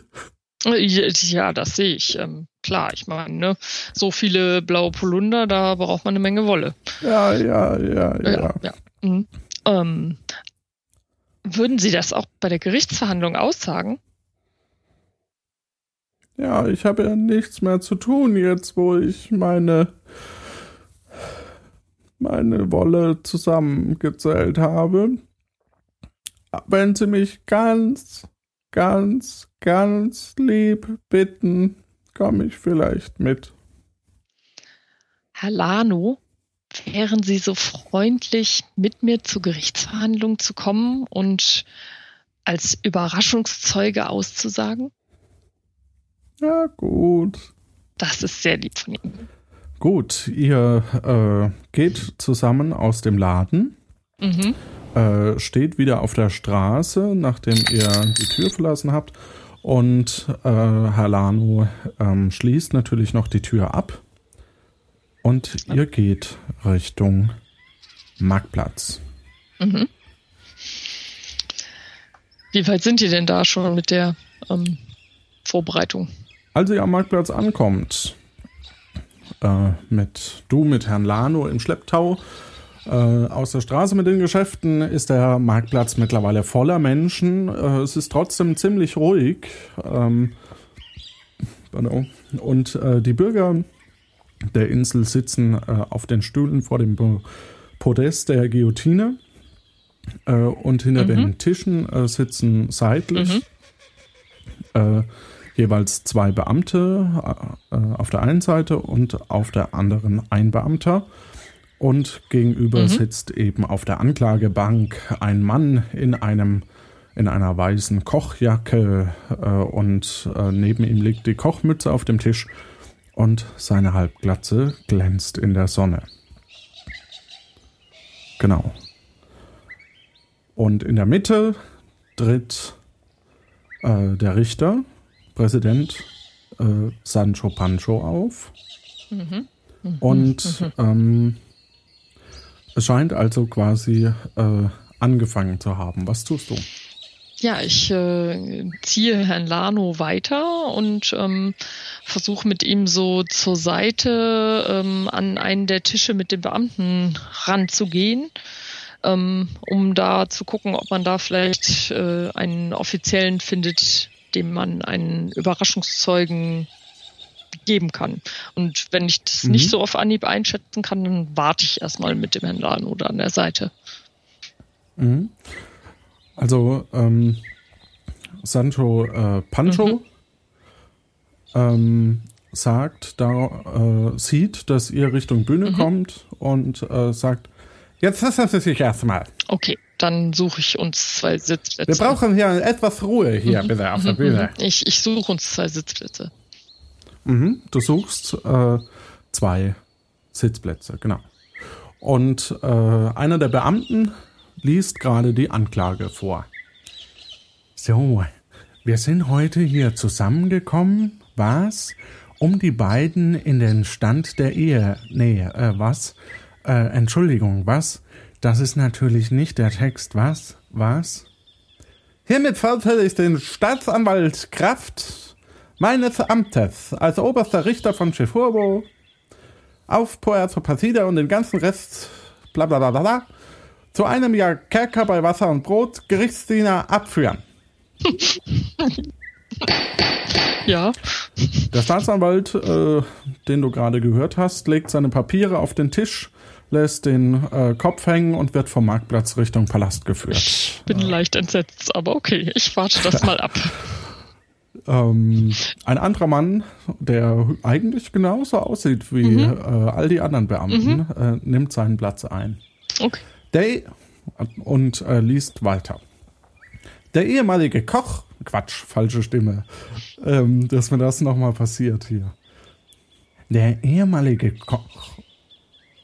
Ja, das sehe ich. Ähm, klar, ich meine, ne, so viele blaue Polunder, da braucht man eine Menge Wolle. Ja, ja, ja, ja. Ja, ja. Mhm. Ähm, würden Sie das auch bei der Gerichtsverhandlung aussagen? Ja, ich habe ja nichts mehr zu tun jetzt, wo ich meine meine Wolle zusammengezählt habe. Wenn Sie mich ganz, ganz, ganz lieb bitten, komme ich vielleicht mit. Herr Lano, wären Sie so freundlich, mit mir zur Gerichtsverhandlung zu kommen und als Überraschungszeuge auszusagen? Ja, gut. Das ist sehr lieb von Ihnen. Gut, ihr äh, geht zusammen aus dem Laden, Mhm. äh, steht wieder auf der Straße, nachdem ihr die Tür verlassen habt. Und äh, Herr Lano ähm, schließt natürlich noch die Tür ab. Und ihr geht Richtung Marktplatz. Wie weit sind die denn da schon mit der ähm, Vorbereitung? Als ihr am Marktplatz ankommt, äh, mit du mit Herrn Lano im Schlepptau, äh, aus der Straße mit den Geschäften ist der Marktplatz mittlerweile voller Menschen. Äh, es ist trotzdem ziemlich ruhig. Ähm, und äh, die Bürger der Insel sitzen äh, auf den Stühlen vor dem Podest der Guillotine. Äh, und hinter den Tischen äh, sitzen seitlich äh, jeweils zwei Beamte äh, äh, auf der einen Seite und auf der anderen ein Beamter. Und gegenüber sitzt eben auf der Anklagebank ein Mann in einem in einer weißen Kochjacke und neben ihm liegt die Kochmütze auf dem Tisch und seine Halbglatze glänzt in der Sonne. Genau. Und in der Mitte tritt äh, der Richter, Präsident äh, Sancho Pancho auf. Und ähm, es scheint also quasi äh, angefangen zu haben. Was tust du? Ja, ich äh, ziehe Herrn Lano weiter und ähm, versuche mit ihm so zur Seite ähm, an einen der Tische mit den Beamten ranzugehen, ähm, um da zu gucken, ob man da vielleicht äh, einen Offiziellen findet, dem man einen Überraschungszeugen geben kann. Und wenn ich das Mhm. nicht so auf Anhieb einschätzen kann, dann warte ich erstmal mit dem Herrn Lano da an der Seite. Mhm. Also ähm, Sancho äh, Pancho ähm, sagt, da äh, sieht, dass ihr Richtung Bühne kommt und äh, sagt, jetzt setzen Sie sich erstmal. Okay, dann suche ich uns zwei Sitzplätze. Wir brauchen hier etwas Ruhe hier bitte auf der Bühne. Ich, ich suche uns zwei Sitzplätze. Mhm. Du suchst äh, zwei Sitzplätze, genau. Und äh, einer der Beamten liest gerade die Anklage vor. So, wir sind heute hier zusammengekommen, was? Um die beiden in den Stand der Ehe. Nee, äh, was? Äh, Entschuldigung, was? Das ist natürlich nicht der Text, was? Was? Hiermit verurteile ich den Staatsanwalt Kraft meines Amtes als oberster Richter von Chefurbo auf Puerto Partida und den ganzen Rest bla bla bla bla bla zu einem Jahr Kerker bei Wasser und Brot Gerichtsdiener abführen. Ja, Der Staatsanwalt, äh, den du gerade gehört hast, legt seine Papiere auf den Tisch, lässt den äh, Kopf hängen und wird vom Marktplatz Richtung Palast geführt. bin leicht entsetzt, aber okay, ich warte das mal ab. Ähm, ein anderer Mann, der eigentlich genauso aussieht wie äh, all die anderen Beamten, äh, nimmt seinen Platz ein. Okay. Der, und äh, liest weiter. Der ehemalige Koch, Quatsch, falsche Stimme, ähm, dass mir das nochmal passiert hier. Der ehemalige Koch,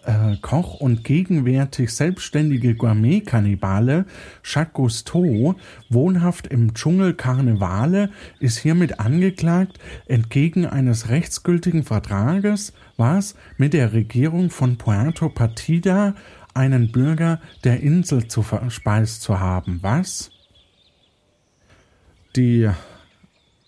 äh, Koch und gegenwärtig selbstständige Gourmet-Kannibale Jacques Cousteau, wohnhaft im Dschungel Karnevale, ist hiermit angeklagt, entgegen eines rechtsgültigen Vertrages, was mit der Regierung von Puerto Partida einen Bürger der Insel zu verspeist zu haben. Was? Die,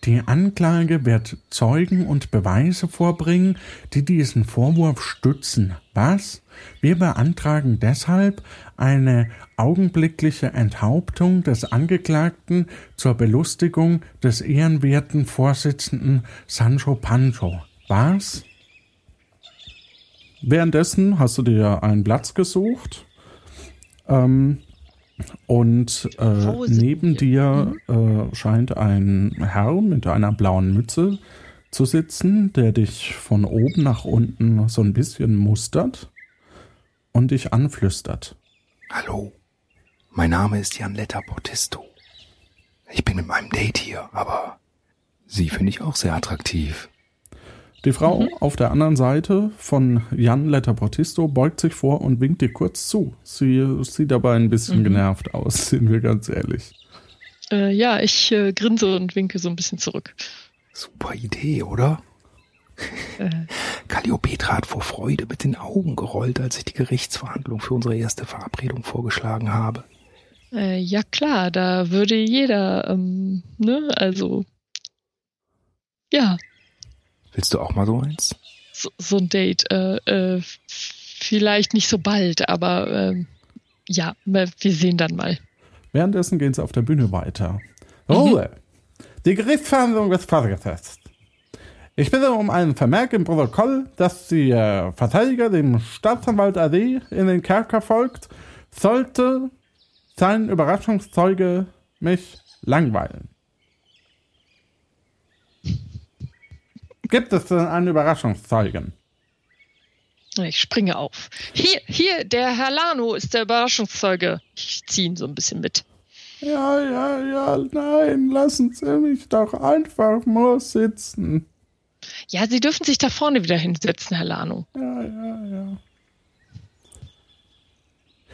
Die Anklage wird Zeugen und Beweise vorbringen, die diesen Vorwurf stützen. Was? Wir beantragen deshalb eine augenblickliche Enthauptung des Angeklagten zur Belustigung des ehrenwerten Vorsitzenden Sancho Pancho. Was? Währenddessen hast du dir einen Platz gesucht. Ähm, und äh, neben dir äh, scheint ein Herr mit einer blauen Mütze zu sitzen, der dich von oben nach unten so ein bisschen mustert und dich anflüstert. Hallo, mein Name ist Jan Letta Portisto. Ich bin mit meinem Date hier, aber Sie finde ich auch sehr attraktiv. Die Frau mhm. auf der anderen Seite von Jan Letterportisto beugt sich vor und winkt dir kurz zu. Sie sieht aber ein bisschen mhm. genervt aus, sind wir ganz ehrlich. Äh, ja, ich äh, grinse und winke so ein bisschen zurück. Super Idee, oder? Äh. Calliopetra hat vor Freude mit den Augen gerollt, als ich die Gerichtsverhandlung für unsere erste Verabredung vorgeschlagen habe. Äh, ja klar, da würde jeder, ähm, ne, also ja, Willst du auch mal so eins? So, so ein Date. Äh, äh, vielleicht nicht so bald, aber äh, ja, wir sehen dann mal. Währenddessen gehen sie auf der Bühne weiter. Ruhe! Mhm. Die Gerichtsverhandlung ist fortgesetzt. Ich bitte um einen Vermerk im Protokoll, dass der Verteidiger dem Staatsanwalt AD in den Kerker folgt, sollte sein Überraschungszeuge mich langweilen. Gibt es denn einen Überraschungszeugen? Ich springe auf. Hier, hier, der Herr Lano ist der Überraschungszeuge. Ich ziehe ihn so ein bisschen mit. Ja, ja, ja, nein, lassen Sie mich doch einfach nur sitzen. Ja, Sie dürfen sich da vorne wieder hinsetzen, Herr Lano. Ja, ja, ja.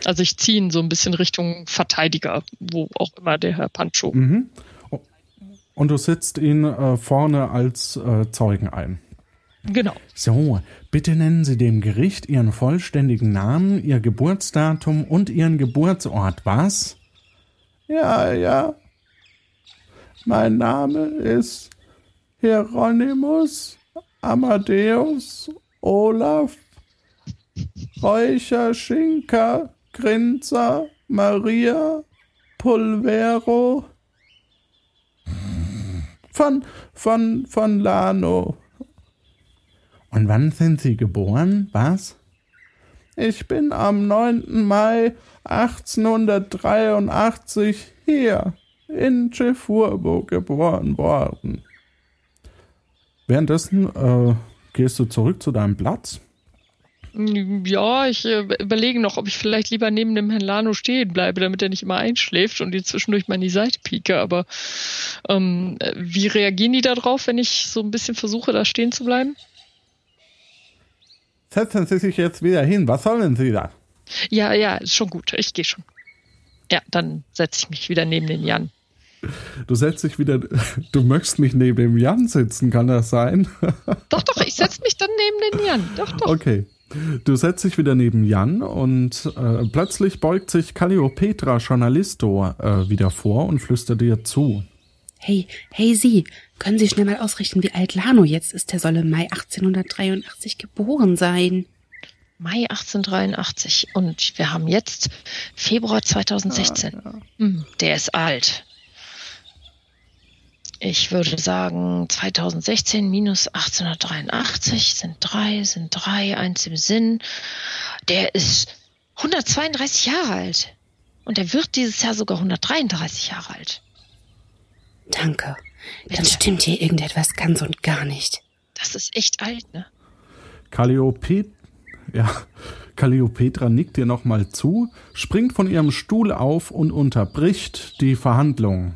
Also ich ziehe ihn so ein bisschen Richtung Verteidiger, wo auch immer der Herr Pancho. Mhm. Und du setzt ihn äh, vorne als äh, Zeugen ein. Genau. So, bitte nennen Sie dem Gericht Ihren vollständigen Namen, Ihr Geburtsdatum und Ihren Geburtsort. Was? Ja, ja. Mein Name ist Hieronymus Amadeus Olaf Räucher Schinker Grinzer Maria Pulvero von, von, von Lano. Und wann sind Sie geboren? Was? Ich bin am 9. Mai 1883 hier in Chefurbo geboren worden. Währenddessen äh, gehst du zurück zu deinem Platz ja, ich äh, überlege noch, ob ich vielleicht lieber neben dem Herrn Lano stehen bleibe, damit er nicht immer einschläft und die zwischendurch mal in die Seite pieke. Aber ähm, wie reagieren die darauf, wenn ich so ein bisschen versuche, da stehen zu bleiben? Setzen Sie sich jetzt wieder hin. Was sollen Sie da? Ja, ja, ist schon gut. Ich gehe schon. Ja, dann setze ich mich wieder neben den Jan. Du setzt dich wieder. Du möchtest nicht neben dem Jan sitzen, kann das sein? Doch, doch, ich setze mich dann neben den Jan. Doch, doch. Okay. Du setzt dich wieder neben Jan und äh, plötzlich beugt sich Calliopetra Journalisto äh, wieder vor und flüstert dir zu. Hey, hey Sie, können Sie schnell mal ausrichten, wie alt Lano jetzt ist? Der soll im Mai 1883 geboren sein. Mai 1883 und wir haben jetzt Februar 2016. Ah, ja. hm, der ist alt. Ich würde sagen, 2016 minus 1883 sind drei, sind drei, eins im Sinn. Der ist 132 Jahre alt. Und er wird dieses Jahr sogar 133 Jahre alt. Danke. Bitte. Dann stimmt hier irgendetwas ganz und gar nicht. Das ist echt alt, ne? Calliope ja, Calliopetra nickt dir nochmal zu, springt von ihrem Stuhl auf und unterbricht die Verhandlung.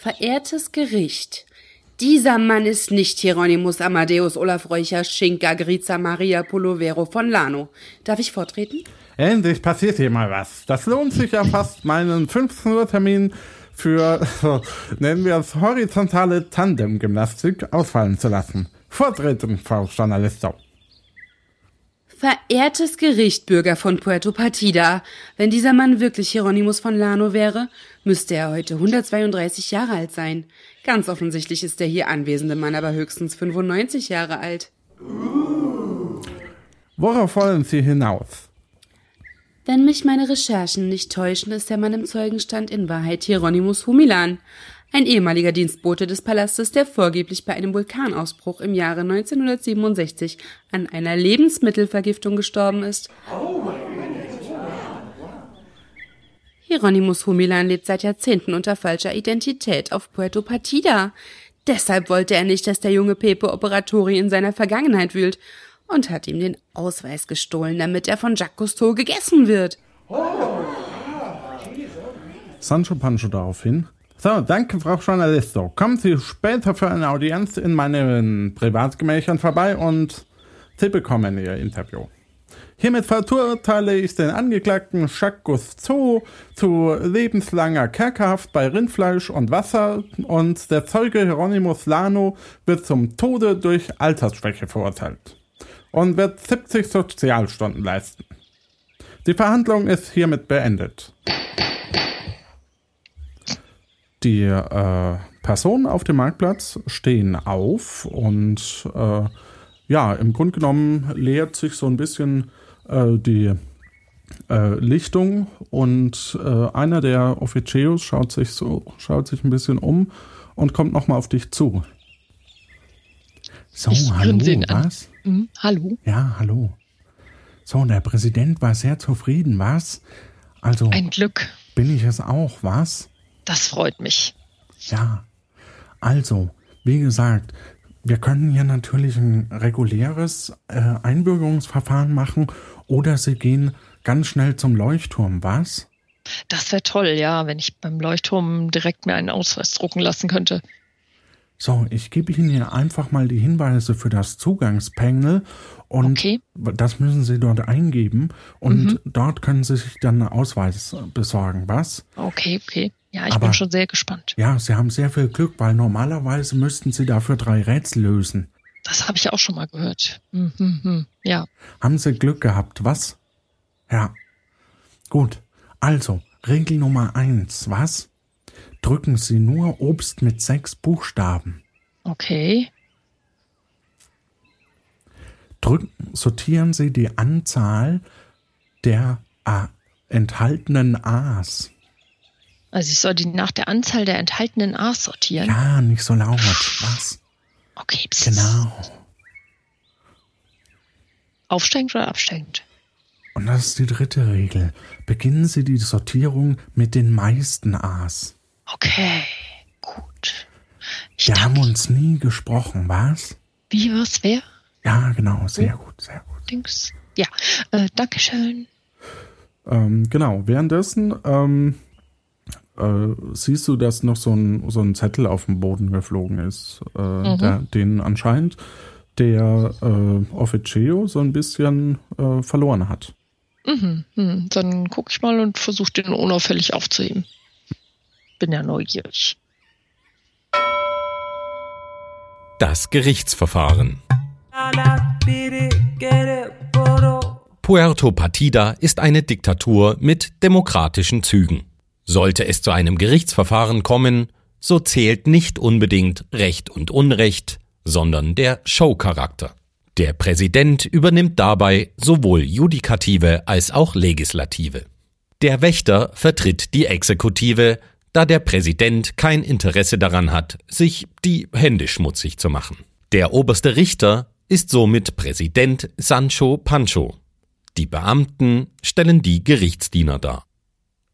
Verehrtes Gericht, dieser Mann ist nicht Hieronymus Amadeus Olaf Räucher Schinker Griza Maria Polovero von Lano. Darf ich vortreten? Endlich passiert hier mal was. Das lohnt sich ja fast, meinen 15 Uhr Termin für, nennen wir es, horizontale Tandemgymnastik ausfallen zu lassen. Vortreten, Frau Journalistin. Verehrtes Gericht, Bürger von Puerto Partida, wenn dieser Mann wirklich Hieronymus von Lano wäre, müsste er heute 132 Jahre alt sein. Ganz offensichtlich ist der hier anwesende Mann aber höchstens 95 Jahre alt. Worauf wollen Sie hinaus? Wenn mich meine Recherchen nicht täuschen, ist der Mann im Zeugenstand in Wahrheit Hieronymus Humilan, ein ehemaliger Dienstbote des Palastes, der vorgeblich bei einem Vulkanausbruch im Jahre 1967 an einer Lebensmittelvergiftung gestorben ist. Hieronymus Humilan lebt seit Jahrzehnten unter falscher Identität auf Puerto Partida. Deshalb wollte er nicht, dass der junge Pepe Operatori in seiner Vergangenheit wühlt und hat ihm den Ausweis gestohlen, damit er von Jacques Cousteau gegessen wird. Sancho Pancho daraufhin. So, danke, Frau Journalisto. Kommen Sie später für eine Audienz in meinen Privatgemächern vorbei und Sie bekommen Ihr Interview. Hiermit verurteile ich den Angeklagten Jacques Cousteau zu lebenslanger Kerkerhaft bei Rindfleisch und Wasser und der Zeuge Hieronymus Lano wird zum Tode durch Altersschwäche verurteilt und wird 70 Sozialstunden leisten. Die Verhandlung ist hiermit beendet. Die äh, Personen auf dem Marktplatz stehen auf und äh, ja, im Grunde genommen leert sich so ein bisschen äh, die äh, Lichtung und äh, einer der Officieus schaut sich so, schaut sich ein bisschen um und kommt nochmal auf dich zu. So, Ich hallo, was? Hm, hallo? Ja, hallo. So, der Präsident war sehr zufrieden, was? Also Ein Glück. bin ich es auch, was? Das freut mich. Ja. Also, wie gesagt, wir können hier natürlich ein reguläres äh, Einbürgerungsverfahren machen oder Sie gehen ganz schnell zum Leuchtturm, was? Das wäre toll, ja, wenn ich beim Leuchtturm direkt mir einen Ausweis drucken lassen könnte. So, ich gebe Ihnen hier einfach mal die Hinweise für das Zugangspanel und Okay. das müssen Sie dort eingeben und dort können Sie sich dann einen Ausweis besorgen, was? Okay, okay. Ja, ich Aber- bin schon sehr gespannt. Ja, Sie haben sehr viel Glück, weil normalerweise müssten Sie dafür drei Rätsel lösen. Das habe ich auch schon mal gehört. Hm, hm, hm. Ja, Haben Sie Glück gehabt, was? Ja. Gut. Also, Regel Nummer eins, was? Drücken Sie nur Obst mit sechs Buchstaben. okay. Drücken, sortieren Sie die Anzahl der A enthaltenen A's. Also ich soll die nach der Anzahl der enthaltenen A's sortieren. Ja, nicht so laut, was? Okay. psst. Genau. Aufsteigend oder absteigend? Und das ist die dritte Regel. Beginnen Sie die Sortierung mit den meisten A's. Okay, gut. Ich Wir haben uns nie gesprochen, was? Wie, was, wer? Ja, genau, sehr gut, sehr gut. Dings. Ja, äh, Dankeschön. Ähm, genau, währenddessen ähm, äh, siehst du, dass noch so ein, so ein Zettel auf dem Boden geflogen ist, äh, der, den anscheinend der äh, Officio so ein bisschen äh, verloren hat. Mhm, hm, dann gucke ich mal und versuche den unauffällig aufzuheben. Bin ja neugierig. Das Gerichtsverfahren. Puerto Partida ist eine Diktatur mit demokratischen Zügen. Sollte es zu einem Gerichtsverfahren kommen, so zählt nicht unbedingt Recht und Unrecht, sondern der Showcharakter. Der Präsident übernimmt dabei sowohl Judikative als auch Legislative. Der Wächter vertritt die Exekutive, da der Präsident kein Interesse daran hat, sich die Hände schmutzig zu machen. Der oberste Richter ist somit Präsident Sancho Pancho. Die Beamten stellen die Gerichtsdiener dar.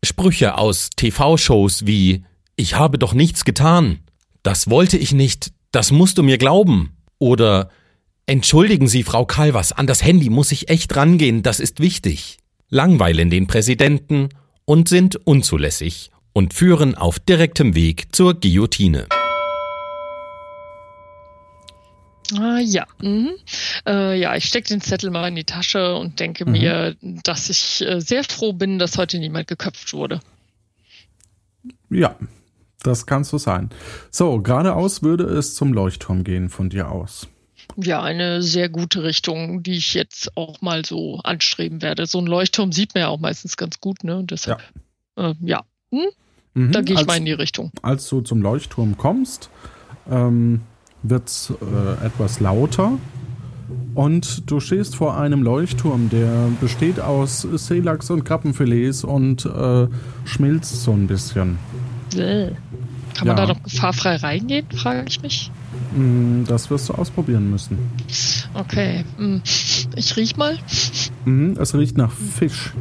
Sprüche aus TV-Shows wie Ich habe doch nichts getan, das wollte ich nicht, das musst du mir glauben oder Entschuldigen Sie, Frau Calvas, an das Handy muss ich echt rangehen, das ist wichtig. Langweilen den Präsidenten und sind unzulässig und führen auf direktem Weg zur Guillotine. Ah ja, mhm. äh, ja, ich stecke den Zettel mal in die Tasche und denke mir, dass ich äh, sehr froh bin, dass heute niemand geköpft wurde. Ja, das kann so sein. So, geradeaus würde es zum Leuchtturm gehen von dir aus. ja, eine sehr gute Richtung, die ich jetzt auch mal so anstreben werde. So ein Leuchtturm sieht man ja auch meistens ganz gut, ne? Deshalb, ja. Äh, ja. Hm? Mhm, da gehe ich als, mal in die Richtung. Als du zum Leuchtturm kommst, ähm, wird es äh, etwas lauter und du stehst vor einem Leuchtturm, der besteht aus Seelachs und Krabbenfilets und äh, schmilzt so ein bisschen. Äh. Kann man ja. da doch gefahrfrei reingehen, frage ich mich. Mm, das wirst du ausprobieren müssen. Okay. Mm. Ich riech mal. Mhm, es riecht nach Fisch.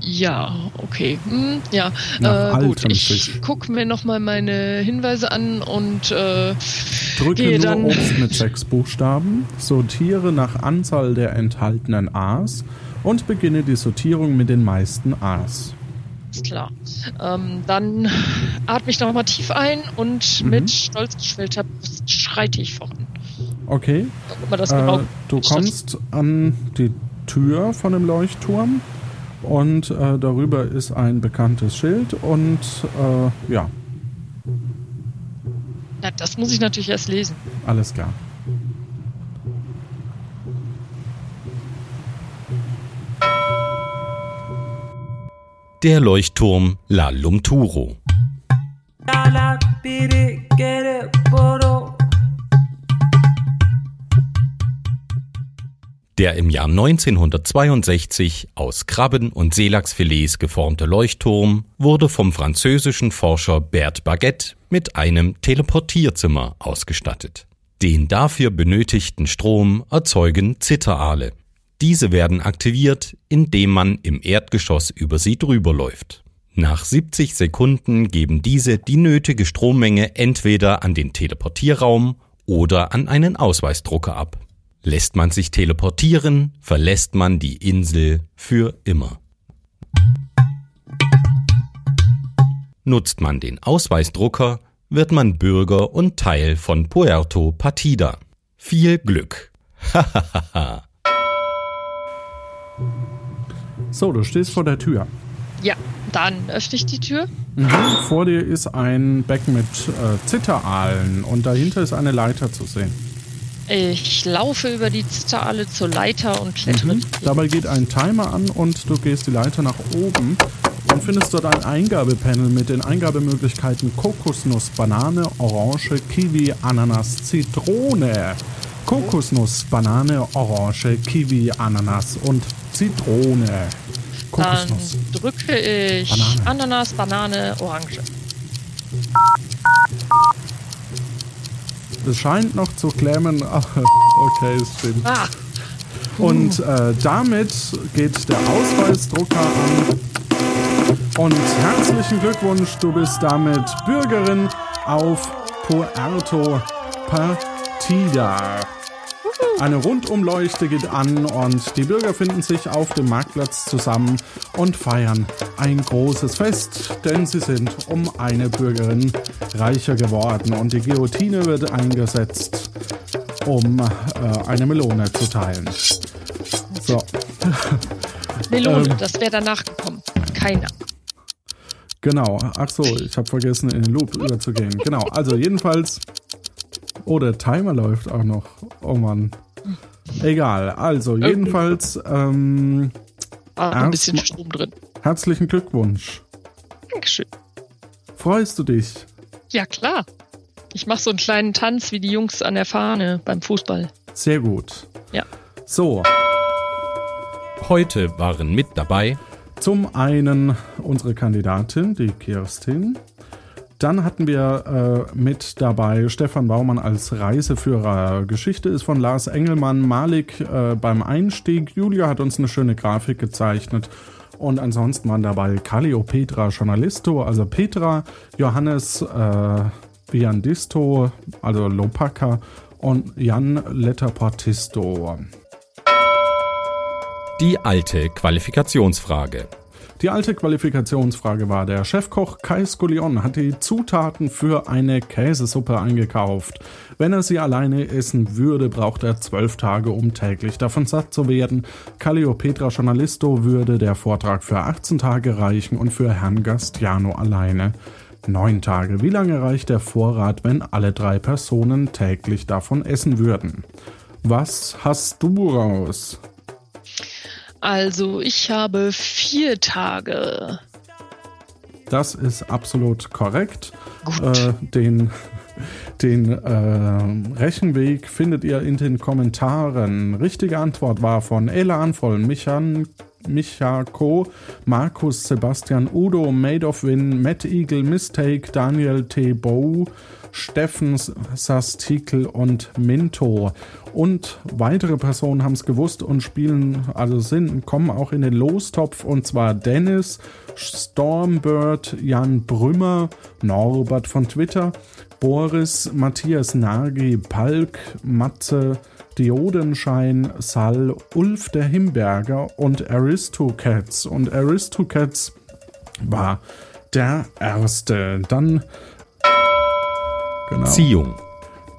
Ja, okay. Hm, ja, äh, gut. Ich gucke mir nochmal meine Hinweise an und äh, drücke gehe nur dann Obst mit sechs Buchstaben, sortiere nach Anzahl der enthaltenen A's und beginne die Sortierung mit den meisten A's. Ist klar. Ähm, dann atme ich nochmal tief ein und mhm. mit stolz geschwellter Brust schreite ich voran. Okay. Genau äh, du kommst an die Tür von dem Leuchtturm und äh, darüber ist ein bekanntes Schild und äh, ja. Na, das muss ich natürlich erst lesen. Alles klar. Der Leuchtturm La Lumturo. Der im Jahr 1962 aus Krabben- und Seelachsfilets geformte Leuchtturm wurde vom französischen Forscher Bert Baguette mit einem Teleportierzimmer ausgestattet. Den dafür benötigten Strom erzeugen Zitteraale. Diese werden aktiviert, indem man im Erdgeschoss über sie drüber läuft. Nach 70 Sekunden geben diese die nötige Strommenge entweder an den Teleportierraum oder an einen Ausweisdrucker ab. Lässt man sich teleportieren, verlässt man die Insel für immer. Nutzt man den Ausweisdrucker, wird man Bürger und Teil von Puerto Partida. Viel Glück. so, du stehst vor der Tür. Ja, dann öffne ich die Tür. Mhm. Vor dir ist ein Becken mit äh, Zitteraalen und dahinter ist eine Leiter zu sehen. Ich laufe über die Zitteraale zur Leiter und klettere. Mhm. Dabei geht ein Timer an und du gehst die Leiter nach oben und findest dort ein Eingabepanel mit den Eingabemöglichkeiten Kokosnuss, Banane, Orange, Kiwi, Ananas, Zitrone. Kokosnuss, Banane, Orange, Kiwi, Ananas und Zitrone. Kokosnuss. Dann drücke ich Banane. Ananas, Banane, Orange. Es scheint noch zu klemmen. okay, es stimmt. Ah. Und äh, damit geht der Ausweisdrucker an. Und herzlichen Glückwunsch, du bist damit Bürgerin auf Puerto Partida. Eine Rundumleuchte geht an und die Bürger finden sich auf dem Marktplatz zusammen und feiern ein großes Fest, denn sie sind um eine Bürgerin reicher geworden und die Guillotine wird eingesetzt, um äh, eine Melone zu teilen. So. Melone, ähm, das wäre danach gekommen. Keiner. Genau. Ach so, ich habe vergessen, in den Loop überzugehen. Genau. Also jedenfalls. Oh, der Timer läuft auch noch. Oh Mann. Egal, also jedenfalls. Ähm, War ein bisschen Strom drin. Herzlichen Glückwunsch. Dankeschön. Freust du dich? Ja, klar. Ich mache so einen kleinen Tanz wie die Jungs an der Fahne beim Fußball. Sehr gut. Ja. So. Heute waren mit dabei zum einen unsere Kandidatin, die Kirstin. Dann hatten wir äh, mit dabei Stefan Baumann als Reiseführer. Geschichte ist von Lars Engelmann, Malik äh, beim Einstieg. Julia hat uns eine schöne Grafik gezeichnet. Und ansonsten waren dabei Kallio Petra Journalisto, also Petra, Johannes äh, Viandisto, also Lopaka und Jan Letterportisto. Die alte Qualifikationsfrage. Die alte Qualifikationsfrage war, der Chefkoch Kai Skullion hat die Zutaten für eine Käsesuppe eingekauft. Wenn er sie alleine essen würde, braucht er zwölf Tage, um täglich davon satt zu werden. Calliopetra Journalisto würde der Vortrag für 18 Tage reichen und für Herrn Gastiano alleine neun Tage. Wie lange reicht der Vorrat, wenn alle drei Personen täglich davon essen würden? Was hast du raus? Also, ich habe vier Tage. Das ist absolut korrekt. Gut. Äh, den den äh, Rechenweg findet ihr in den Kommentaren. Richtige Antwort war von Elan, von Michan, Michako, Markus, Sebastian, Udo, Made of Win, Matt Eagle, Mistake, Daniel T. Bow, Steffen Sastikel und Minto. Und weitere Personen haben es gewusst und spielen, also sind, kommen auch in den Lostopf und zwar Dennis, Stormbird, Jan Brümmer, Norbert von Twitter, Boris, Matthias Nagy, Palk, Matze, Diodenschein, Sal, Ulf der Himberger und Aristocats. Und Aristocats war der erste. Dann genau, Ziehung.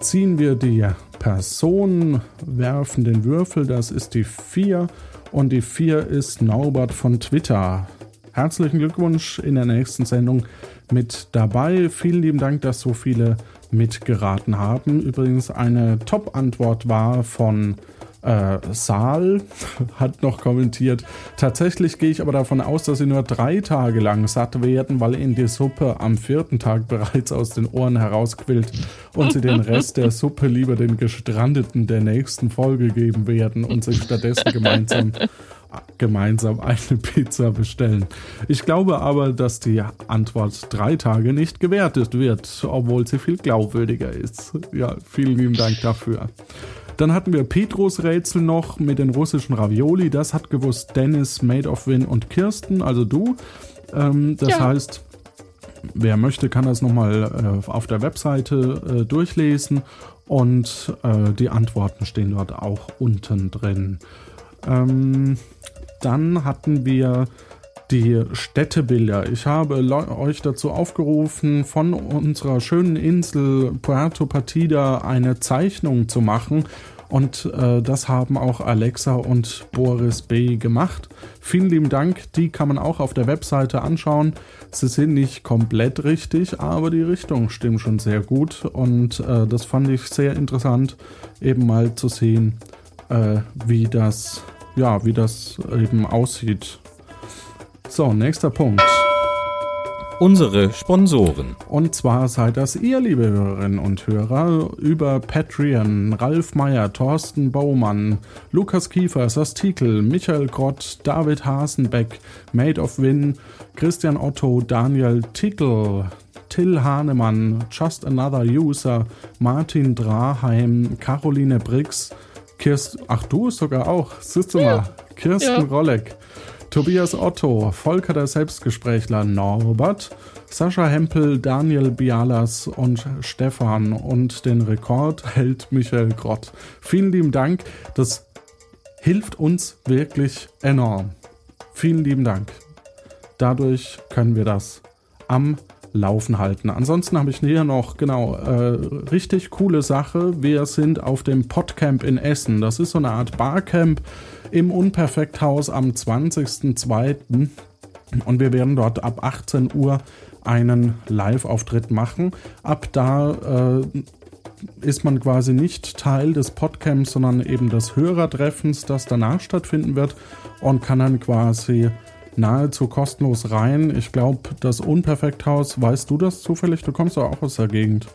Ziehen wir die Person, werfen den Würfel, das ist die 4 und die 4 ist Norbert von Twitter. Herzlichen Glückwunsch in der nächsten Sendung mit dabei. Vielen lieben Dank, dass so viele mitgeraten haben. Übrigens eine Top-Antwort war von äh, Saal, hat noch kommentiert. Tatsächlich gehe ich aber davon aus, dass sie nur drei Tage lang satt werden, weil ihnen die Suppe am vierten Tag bereits aus den Ohren herausquillt und sie den Rest der Suppe lieber den Gestrandeten der nächsten Folge geben werden und sich stattdessen gemeinsam gemeinsam eine Pizza bestellen. Ich glaube aber, dass die Antwort drei Tage nicht gewertet wird, obwohl sie viel glaubwürdiger ist. Ja, vielen lieben Dank dafür. Dann hatten wir Petrus Rätsel noch mit den russischen Ravioli. Das hat gewusst Dennis, Made of Win und Kirsten, also du. Ähm, das ja. heißt, wer möchte, kann das nochmal äh, auf der Webseite äh, durchlesen und äh, die Antworten stehen dort auch unten drin. Ähm, dann hatten wir die Städtebilder. Ich habe euch dazu aufgerufen, von unserer schönen Insel Puerto Partida eine Zeichnung zu machen. Und äh, das haben auch Alexa und Boris B. gemacht. Vielen lieben Dank. Die kann man auch auf der Webseite anschauen. Sie sind nicht komplett richtig, aber die Richtung stimmt schon sehr gut. Und äh, das fand ich sehr interessant, eben mal zu sehen, äh, wie das ja, wie das eben aussieht. So, nächster Punkt. Unsere Sponsoren. Und zwar seid das ihr, liebe Hörerinnen und Hörer, über Patreon, Ralf Meyer, Thorsten Baumann, Lukas Kiefer, Sastikel, Michael Grott, David Hasenbeck, Made of Win, Christian Otto, Daniel Tickel, Till Hahnemann, Just Another User, Martin Draheim, Caroline Briggs, Kirsten, ach du sogar auch, siehst du ja. mal, Kirsten ja. Rolleck, Tobias Otto, Volker der Selbstgesprächler, Norbert, Sascha Hempel, Daniel Bialas und Stefan und den Rekord hält Michael Grott. Vielen lieben Dank, das hilft uns wirklich enorm. Vielen lieben Dank. Dadurch können wir das am Laufen halten. Ansonsten habe ich hier noch, genau, äh, richtig coole Sache. Wir sind auf dem Podcamp in Essen. Das ist so eine Art Barcamp im Unperfekthaus am 20.02. Und wir werden dort ab 18 Uhr einen Live-Auftritt machen. Ab da äh, ist man quasi nicht Teil des Podcamps, sondern eben des Hörertreffens, das danach stattfinden wird und kann dann quasi nahezu kostenlos rein. Ich glaube, das Unperfekthaus, weißt du das zufällig? Du kommst doch auch aus der Gegend.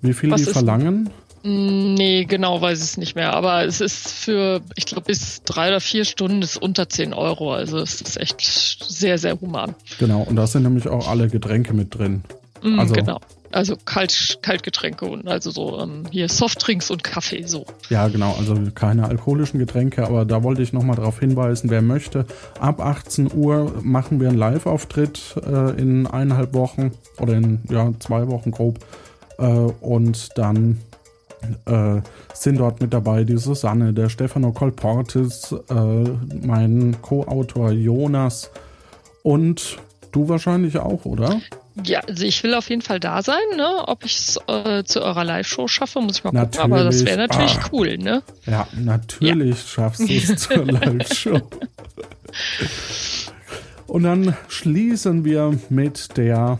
Wie viel Was die verlangen? Mm, nee, genau weiß ich es nicht mehr. Aber es ist für, ich glaube, bis drei oder vier Stunden ist unter 10 Euro. Also es ist echt sehr, sehr human. Genau, und da sind nämlich auch alle Getränke mit drin. Mm, also, genau. Also Kalt, Kaltgetränke und also so ähm, hier Softdrinks und Kaffee so. Ja, genau, also keine alkoholischen Getränke, aber da wollte ich nochmal darauf hinweisen, wer möchte. Ab 18 Uhr machen wir einen Live-Auftritt äh, in eineinhalb Wochen oder in ja, zwei Wochen grob. Äh, und dann äh, sind dort mit dabei die Susanne, der Stefano Colportis, äh, mein Co-Autor Jonas und du wahrscheinlich auch, oder? Ja, also ich will auf jeden Fall da sein, ne? Ob ich es äh, zu eurer Live-Show schaffe, muss ich mal natürlich. gucken. Aber das wäre natürlich ah. cool, ne? Ja, natürlich ja. schaffst du es zur Live-Show. Und dann schließen wir mit der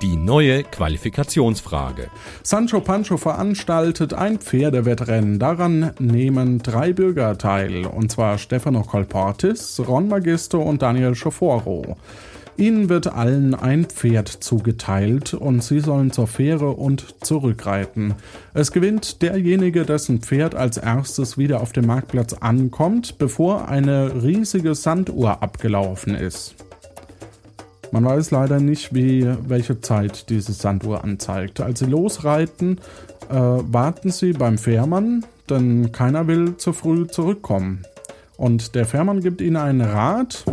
Die neue Qualifikationsfrage. Sancho Pancho veranstaltet ein Pferdewettrennen. Daran nehmen drei Bürger teil, und zwar Stefano Colportis, Ron Magisto und Daniel Schoforo. Ihnen wird allen ein Pferd zugeteilt und sie sollen zur Fähre und zurückreiten. Es gewinnt derjenige, dessen Pferd als erstes wieder auf dem Marktplatz ankommt, bevor eine riesige Sanduhr abgelaufen ist. Man weiß leider nicht, wie, welche Zeit diese Sanduhr anzeigt. Als sie losreiten, äh, warten sie beim Fährmann, denn keiner will zu früh zurückkommen. Und der Fährmann gibt ihnen einen Rat,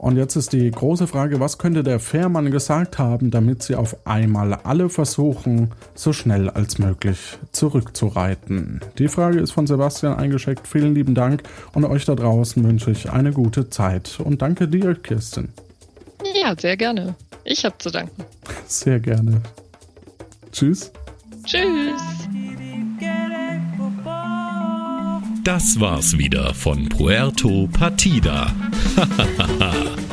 und jetzt ist die große Frage, was könnte der Fährmann gesagt haben, damit sie auf einmal alle versuchen, so schnell als möglich zurückzureiten? Die Frage ist von Sebastian eingeschickt. Vielen lieben Dank und euch da draußen wünsche ich eine gute Zeit. Und danke dir, Kirsten. Ja, sehr gerne. Ich habe zu danken. Sehr gerne. Tschüss. Tschüss. Das war's wieder von Puerto Partida.